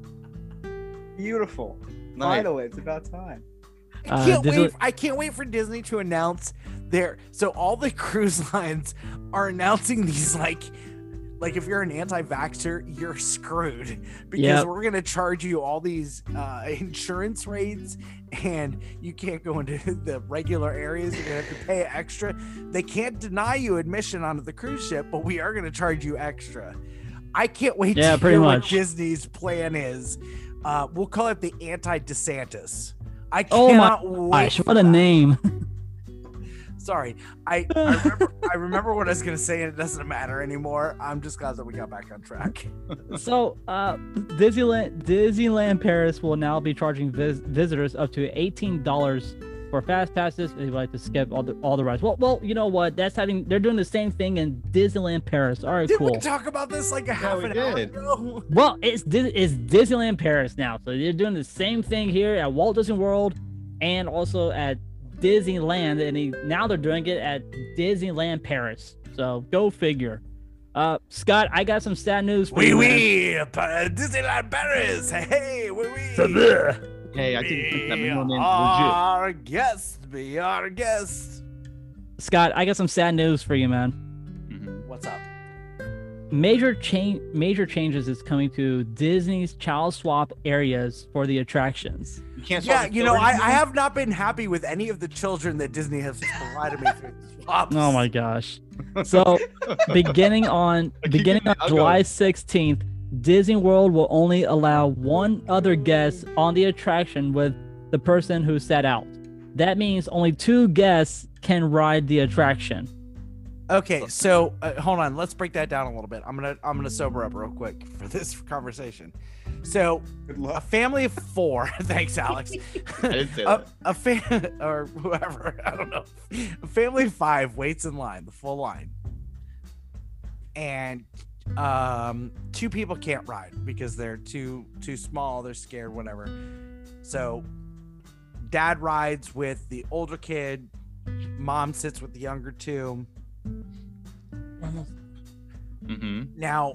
Speaker 8: Beautiful.
Speaker 9: Nice.
Speaker 8: Finally, it's about time.
Speaker 2: I
Speaker 5: Uh,
Speaker 2: can't
Speaker 5: Disney-
Speaker 2: wait. I can't wait for Disney to announce their. So all the <laughs> cruise lines are announcing these like like if you're an anti-vaxxer, you're screwed because
Speaker 5: Yep.
Speaker 2: we're gonna charge you all these uh, insurance rates, and you can't go into <laughs> the regular areas. You're gonna have to pay extra. They can't deny you admission onto the cruise ship, but we are gonna charge you extra. I can't wait
Speaker 5: Yeah,
Speaker 2: to
Speaker 5: pretty
Speaker 2: hear what
Speaker 5: much.
Speaker 2: Disney's plan is. Uh, we'll call it the anti-DeSantis. I
Speaker 5: Oh my
Speaker 2: cannot wait.
Speaker 5: Gosh, what a
Speaker 2: that.
Speaker 5: name. <laughs>
Speaker 2: Sorry, I I remember, I remember what I was gonna say, and it doesn't matter anymore. I'm just glad that we got back on track. <laughs>
Speaker 5: so, uh, Disneyland Disneyland Paris will now be charging vis- visitors up to eighteen dollars for fast passes if they would like to skip all the all the rides. Well, well, you know what? That's having they're doing the same thing in Disneyland Paris. All right,
Speaker 2: Did
Speaker 5: cool.
Speaker 2: we talk about this like a half
Speaker 9: we
Speaker 2: an hour ago? <laughs>
Speaker 5: Well, it's Dis- it's Disneyland Paris now, so they're doing the same thing here at Walt Disney World and also at Disneyland, and they, now they're doing it at Disneyland Paris. So go figure. Uh, Scott, I got some sad news for
Speaker 2: Wee
Speaker 5: you. man.
Speaker 2: wee, Pa- Disneyland Paris. Hey, wee wee.
Speaker 9: Hey, I didn't think that
Speaker 2: Be
Speaker 9: middle name's legit.
Speaker 2: our guest. Be our guest.
Speaker 5: Scott, I got some sad news for you, man.
Speaker 9: Mhm.
Speaker 2: What's up?
Speaker 5: Major change, major changes is coming to Disney's child swap areas for the attractions.
Speaker 9: You can't
Speaker 2: Yeah, you know, I. I have not been happy with any of the children that Disney has provided me through the <laughs> swaps.
Speaker 5: Oh my gosh. So beginning on <laughs> beginning on
Speaker 9: the- I'll go.
Speaker 5: July 16th, Disney World will only allow one other guest on the attraction with the person who sat out. That means only two guests can ride the attraction.
Speaker 2: Okay, so uh, hold on. Let's break that down a little bit. I'm gonna I'm gonna sober up real quick <laughs> for this conversation. So, a family of four. <laughs> thanks, Alex. <laughs>
Speaker 9: I didn't say
Speaker 2: a,
Speaker 9: that.
Speaker 2: a fa- or whoever I don't know. A family of five waits in line, the full line, and um, two people can't ride because they're too too small. They're scared, whatever. So, dad rides with the older kid. Mom sits with the younger two.
Speaker 9: Mhm.
Speaker 2: Now,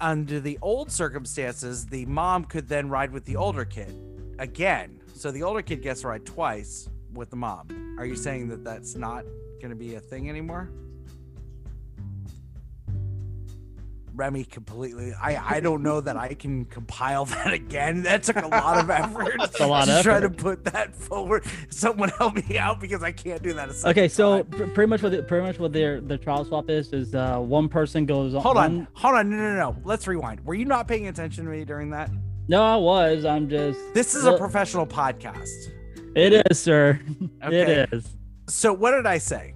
Speaker 2: under the old circumstances, the mom could then ride with the older kid again. So the older kid gets to ride twice with the mom. Are you saying that that's not going to be a thing anymore? Remy completely. I I don't know that I can compile <laughs> that again. That took a lot of effort.
Speaker 5: a lot
Speaker 2: to
Speaker 5: of
Speaker 2: try to put that forward. Someone help me out because I can't do that.
Speaker 5: Okay, so pr- pretty much what the, pretty much what their the trial swap is is uh one person goes on.
Speaker 2: hold
Speaker 5: one-
Speaker 2: on, hold on, no, no, no. Let's rewind. Were you not paying attention to me during that?
Speaker 5: No, I was. I'm just.
Speaker 2: This is
Speaker 5: Well-
Speaker 2: a professional podcast.
Speaker 5: It is, sir. <laughs>
Speaker 2: Okay.
Speaker 5: It is.
Speaker 2: So what did I say?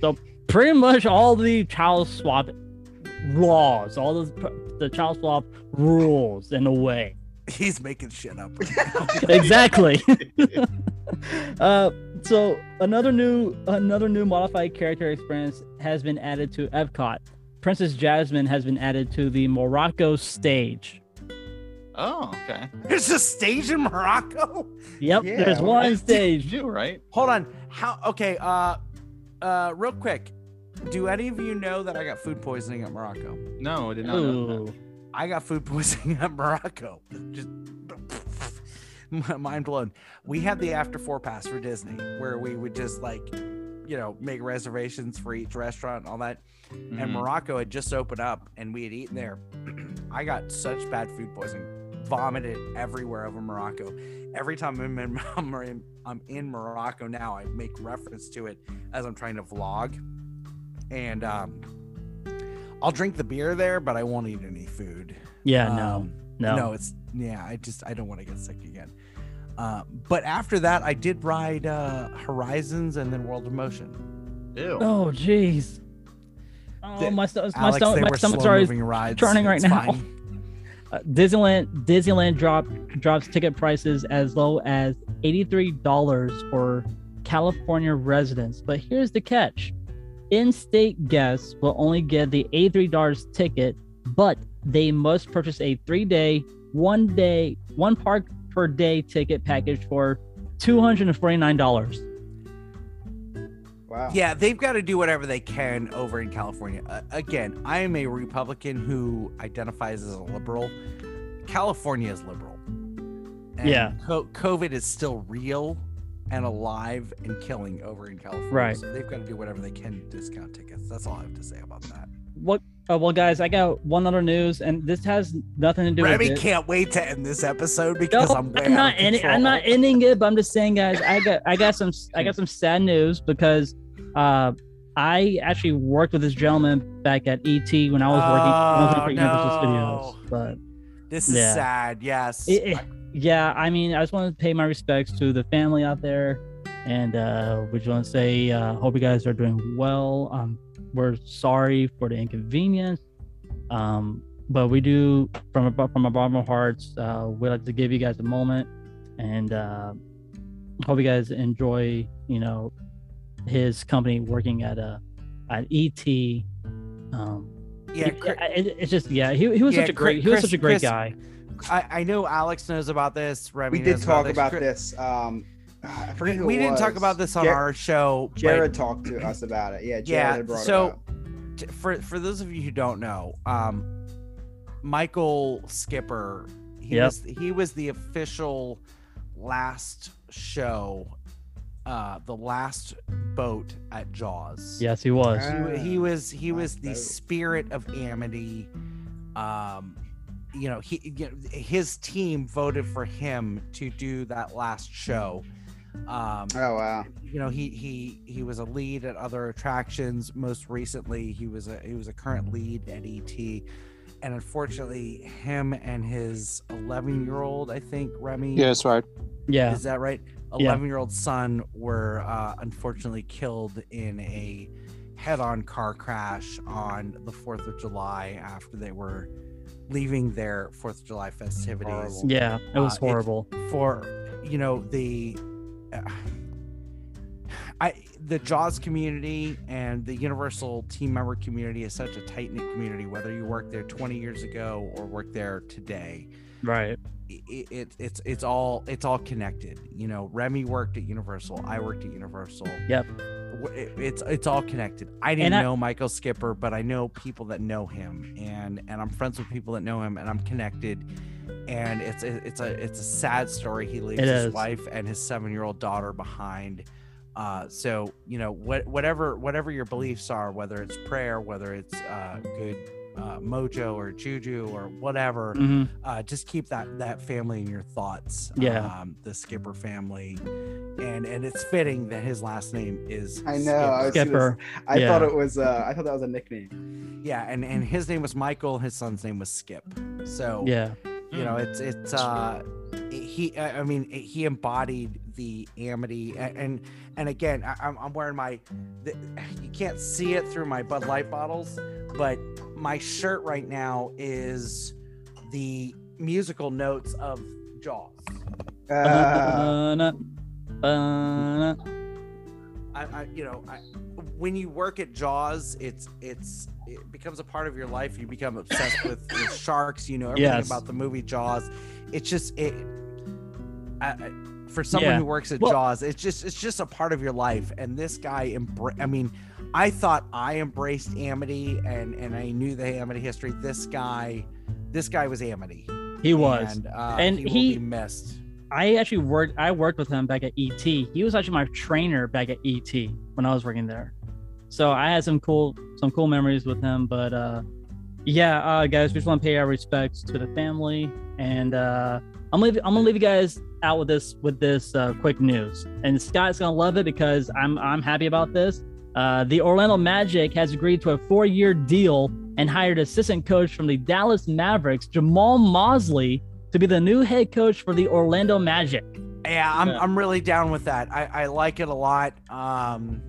Speaker 5: So pretty much all the child swap laws, all the the child swap rules in a way.
Speaker 2: He's making shit up. <laughs>
Speaker 5: exactly. <laughs> <laughs> uh, so another new another new modified character experience has been added to Epcot. Princess Jasmine has been added to the Morocco stage.
Speaker 9: Oh, okay.
Speaker 2: There's a stage in Morocco.
Speaker 5: Yep,
Speaker 8: Yeah,
Speaker 5: there's one stage.
Speaker 9: You right?
Speaker 2: Hold on. How? Okay. Uh, uh, real quick. Do any of you know that I got food poisoning at Morocco?
Speaker 9: No, I did not know that.
Speaker 2: I got food <laughs> poisoning at Morocco. Just <laughs> mind blown. We had the after four pass for Disney, where we would just like, you know, make reservations for each restaurant and all that. And
Speaker 9: Mhm.
Speaker 2: Morocco had just opened up, and we had eaten there. <clears throat> I got such bad food poisoning, vomited everywhere over Morocco. Every time I'm in, <laughs> I'm in, I'm in Morocco now, I make reference to it as I'm trying to vlog, and um, I'll drink the beer there, but I won't eat any food.
Speaker 5: Yeah, no,
Speaker 2: Um,
Speaker 5: no.
Speaker 2: no, it's yeah. I just I don't want to get sick again. Uh, but after that, I did ride uh, Horizons and then World of Motion.
Speaker 9: Ew.
Speaker 5: Oh, jeez. Oh,
Speaker 2: The-
Speaker 5: my, sto- my,
Speaker 2: Alex,
Speaker 5: stomach,
Speaker 2: they
Speaker 5: my
Speaker 2: were
Speaker 5: stomach
Speaker 2: slow
Speaker 5: started
Speaker 2: moving rides.
Speaker 5: turning right
Speaker 2: It's
Speaker 5: now.
Speaker 2: fine. <laughs>
Speaker 5: Uh, Disneyland Disneyland drop drops ticket prices as low as $83 for California residents. But here's the catch. In-state guests will only get the A3 dollars ticket, but they must purchase a 3-day, 1-day, one park per day ticket package for $249.
Speaker 8: Wow.
Speaker 2: Yeah, they've got to do whatever they can over in California. Uh, again, I am a Republican who identifies as a liberal. California is liberal. And
Speaker 5: Yeah.
Speaker 2: co- COVID is still real and alive and killing over in California.
Speaker 5: Right.
Speaker 2: So they've got to do whatever they can to discount tickets. That's all I have to say about that.
Speaker 5: What Oh well, guys, I got one other news, and this has nothing to do
Speaker 2: Remy
Speaker 5: with it.
Speaker 2: can't wait to end this episode because
Speaker 5: No,
Speaker 2: I'm
Speaker 5: I'm not ending. I'm not ending it, but I'm just saying, guys. I got I got some I got some sad news because uh, I actually worked with this gentleman back at ET when I was working, I was working for
Speaker 2: Oh,
Speaker 5: Universal
Speaker 2: no.
Speaker 5: Studios. But
Speaker 2: This is
Speaker 5: Yeah.
Speaker 2: sad. Yes.
Speaker 5: it, it- yeah, I mean, I just want to pay my respects to the family out there, and uh, we just want to say, uh, hope you guys are doing well. Um, we're sorry for the inconvenience, um, but we do from from our bottom of our hearts, uh, we'd like to give you guys a moment, and uh, hope you guys enjoy, you know, his company working at a at ET. Um,
Speaker 2: yeah.
Speaker 5: it- it's just yeah, he, he was
Speaker 2: Yeah,
Speaker 5: such a great
Speaker 2: Chris-
Speaker 5: he was such a great
Speaker 2: Chris-
Speaker 5: guy.
Speaker 2: I, I know Alex knows about this. Remy
Speaker 8: We did
Speaker 2: knows
Speaker 8: talk
Speaker 2: this.
Speaker 8: about this. Um, I forget
Speaker 2: We,
Speaker 8: who
Speaker 2: we didn't talk about this on
Speaker 8: Jar-
Speaker 2: our show. but-
Speaker 8: Jared talked to us about it. Yeah, Jared
Speaker 2: yeah.
Speaker 8: had brought it
Speaker 2: So,
Speaker 8: up.
Speaker 2: t- for for those of you who don't know, um, Michael Skipper, he
Speaker 5: Yep.
Speaker 2: was he was the official last show, uh, the last boat at Jaws.
Speaker 5: Yes, he was.
Speaker 2: He, he
Speaker 8: Ah,
Speaker 2: was he was the spirit of Amity. Um, you know, he you know, his team voted for him to do that last show. Um,
Speaker 8: Oh wow.
Speaker 2: you know, he he he was a lead at other attractions. Most recently, he was a he was a current lead at ET. And unfortunately, him and his 11 year old, I think, Remy,
Speaker 7: Yeah, that's right.
Speaker 5: Yeah.
Speaker 2: is that right? 11 year old son were uh, unfortunately killed in a head on car crash on the 4th of July after they were leaving their 4th of July festivities.
Speaker 5: Yeah, it was
Speaker 2: Uh, it-
Speaker 5: horrible.
Speaker 2: for you know the uh, I the Jaws community and the Universal team member community is such a tight knit community. Whether you worked there 20 years ago or work there today,
Speaker 5: right.
Speaker 2: it, it it's it's all it's all connected. You know, Remy worked at Universal. I worked at Universal.
Speaker 5: Yep.
Speaker 2: It- It's it's all connected. I didn't
Speaker 5: I-
Speaker 2: know Michael Skipper, but I know people that know him, and and I'm friends with people that know him, and I'm connected. And it's it's a it's a sad story. He leaves his
Speaker 5: is.
Speaker 2: wife and his seven year old daughter behind. Uh, so you know what whatever whatever your beliefs are, whether it's prayer, whether it's uh, good uh, mojo or juju or whatever,
Speaker 5: hmm
Speaker 2: uh, just keep that that family in your thoughts.
Speaker 5: Yeah.
Speaker 2: um, the Skipper family, and and it's fitting that his last name is.
Speaker 8: I know. I,
Speaker 5: Skipper.
Speaker 8: gonna- I
Speaker 5: yeah.
Speaker 8: thought it was. Uh, I thought that was a nickname.
Speaker 2: Yeah, and and his name was Michael. His son's name was Skip. So
Speaker 5: Yeah.
Speaker 2: you know, it's it's uh, he. I I mean, he embodied the Amity, a- and and again, I, I'm I'm wearing my. The, you can't see it through my Bud Light bottles, but my shirt right now is the musical notes of Jaws.
Speaker 8: Uh.
Speaker 2: I, I you know, I, when you work at Jaws, it's it's it becomes a part of your life. You become obsessed with, with sharks. You know everything
Speaker 5: Yes.
Speaker 2: about the movie Jaws. It's just it. I, for someone
Speaker 5: Yeah.
Speaker 2: who works at
Speaker 5: Well-
Speaker 2: Jaws, it's just it's just a part of your life. And this guy, embra- I mean, I thought I embraced Amity and and I knew the Amity history. This guy, this guy was Amity.
Speaker 5: He was.
Speaker 2: and, uh,
Speaker 5: And
Speaker 2: he,
Speaker 5: he-
Speaker 2: missed.
Speaker 5: I actually worked. I worked with him back at ET. He was actually my trainer back at ET when I was working there. So I had some cool, some cool memories with him. But uh, yeah, uh, guys, we just want to pay our respects to the family, and uh, I'm gonna leave, I'm gonna leave you guys out with this with this uh, quick news. And Scott's gonna love it because I'm I'm happy about this. Uh, the Orlando Magic has agreed to a four-year deal and hired assistant coach from the Dallas Mavericks, Jamahl Mosley, to be the new head coach for the Orlando Magic.
Speaker 2: Yeah, I'm
Speaker 5: Yeah.
Speaker 2: I'm really down with that. I, I like it a lot. Um,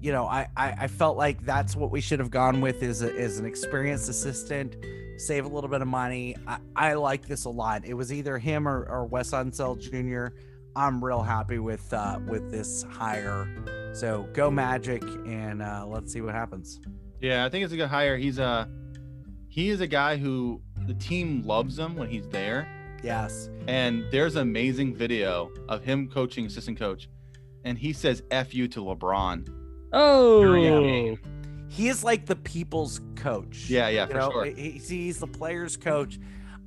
Speaker 2: you know, I, I I felt like that's what we should have gone with is a, is an experienced assistant, save a little bit of money. I, I like this a lot. It was either him or, or Wes Unseld Jr. I'm real happy with uh, with this hire. So go Magic and uh, let's see what happens.
Speaker 9: Yeah, I think it's a good hire. He's a he is a guy who the team loves him when he's there.
Speaker 2: Yes.
Speaker 9: And there's an amazing video of him coaching assistant coach, and he says "f you" to LeBron.
Speaker 5: Oh,
Speaker 9: game.
Speaker 2: He is like the people's coach.
Speaker 9: Yeah, yeah,
Speaker 2: you
Speaker 9: for
Speaker 2: know,
Speaker 9: sure.
Speaker 2: he- he's the players' coach.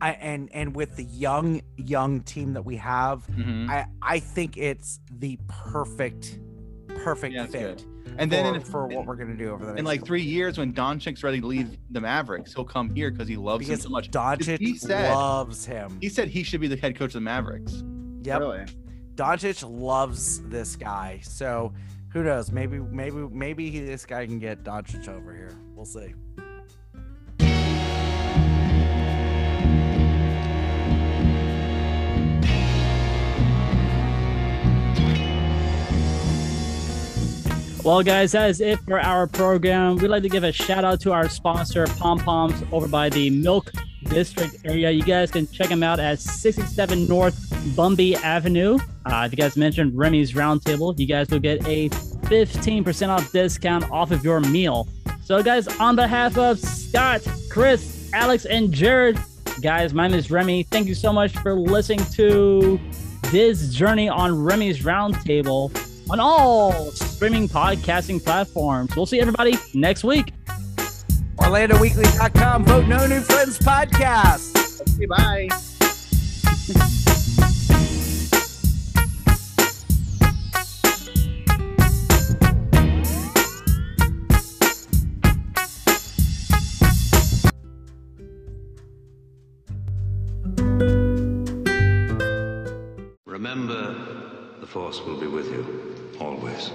Speaker 2: I and and with the young young team that we have,
Speaker 9: Mhm.
Speaker 2: I I think it's the perfect perfect
Speaker 9: Yeah,
Speaker 2: fit.
Speaker 9: And then
Speaker 2: for,
Speaker 9: in,
Speaker 2: for what we're gonna do over the next
Speaker 9: in like three years, when Doncic's ready to leave the Mavericks, he'll come here because he loves him
Speaker 2: because
Speaker 9: so much.
Speaker 2: Doncic
Speaker 9: he said-
Speaker 2: loves him.
Speaker 9: He said he should be the head coach of the Mavericks.
Speaker 2: Yep.
Speaker 8: Really?
Speaker 2: Doncic loves this guy. So who knows? Maybe maybe maybe he, this guy can get Doncic over here. We'll see.
Speaker 5: Well, guys, that is it for our program. We'd like to give a shout out to our sponsor, Pom Poms, over by the Milk District area. You guys can check them out at 67 North Bumby Avenue. Uh, if you guys mentioned Remy's Roundtable, you guys will get a 15% off discount off of your meal. So, guys, on behalf of Scott, Chris, Alex, and Jared, guys, my name is Remy. Thank you so much for listening to this journey on Remy's Roundtable on all streaming podcasting platforms. We'll see everybody next week.
Speaker 2: OrlandoWeekly.com. Vote No New Friends podcast.
Speaker 8: Okay, bye.
Speaker 11: Remember, the Force will be with you, always.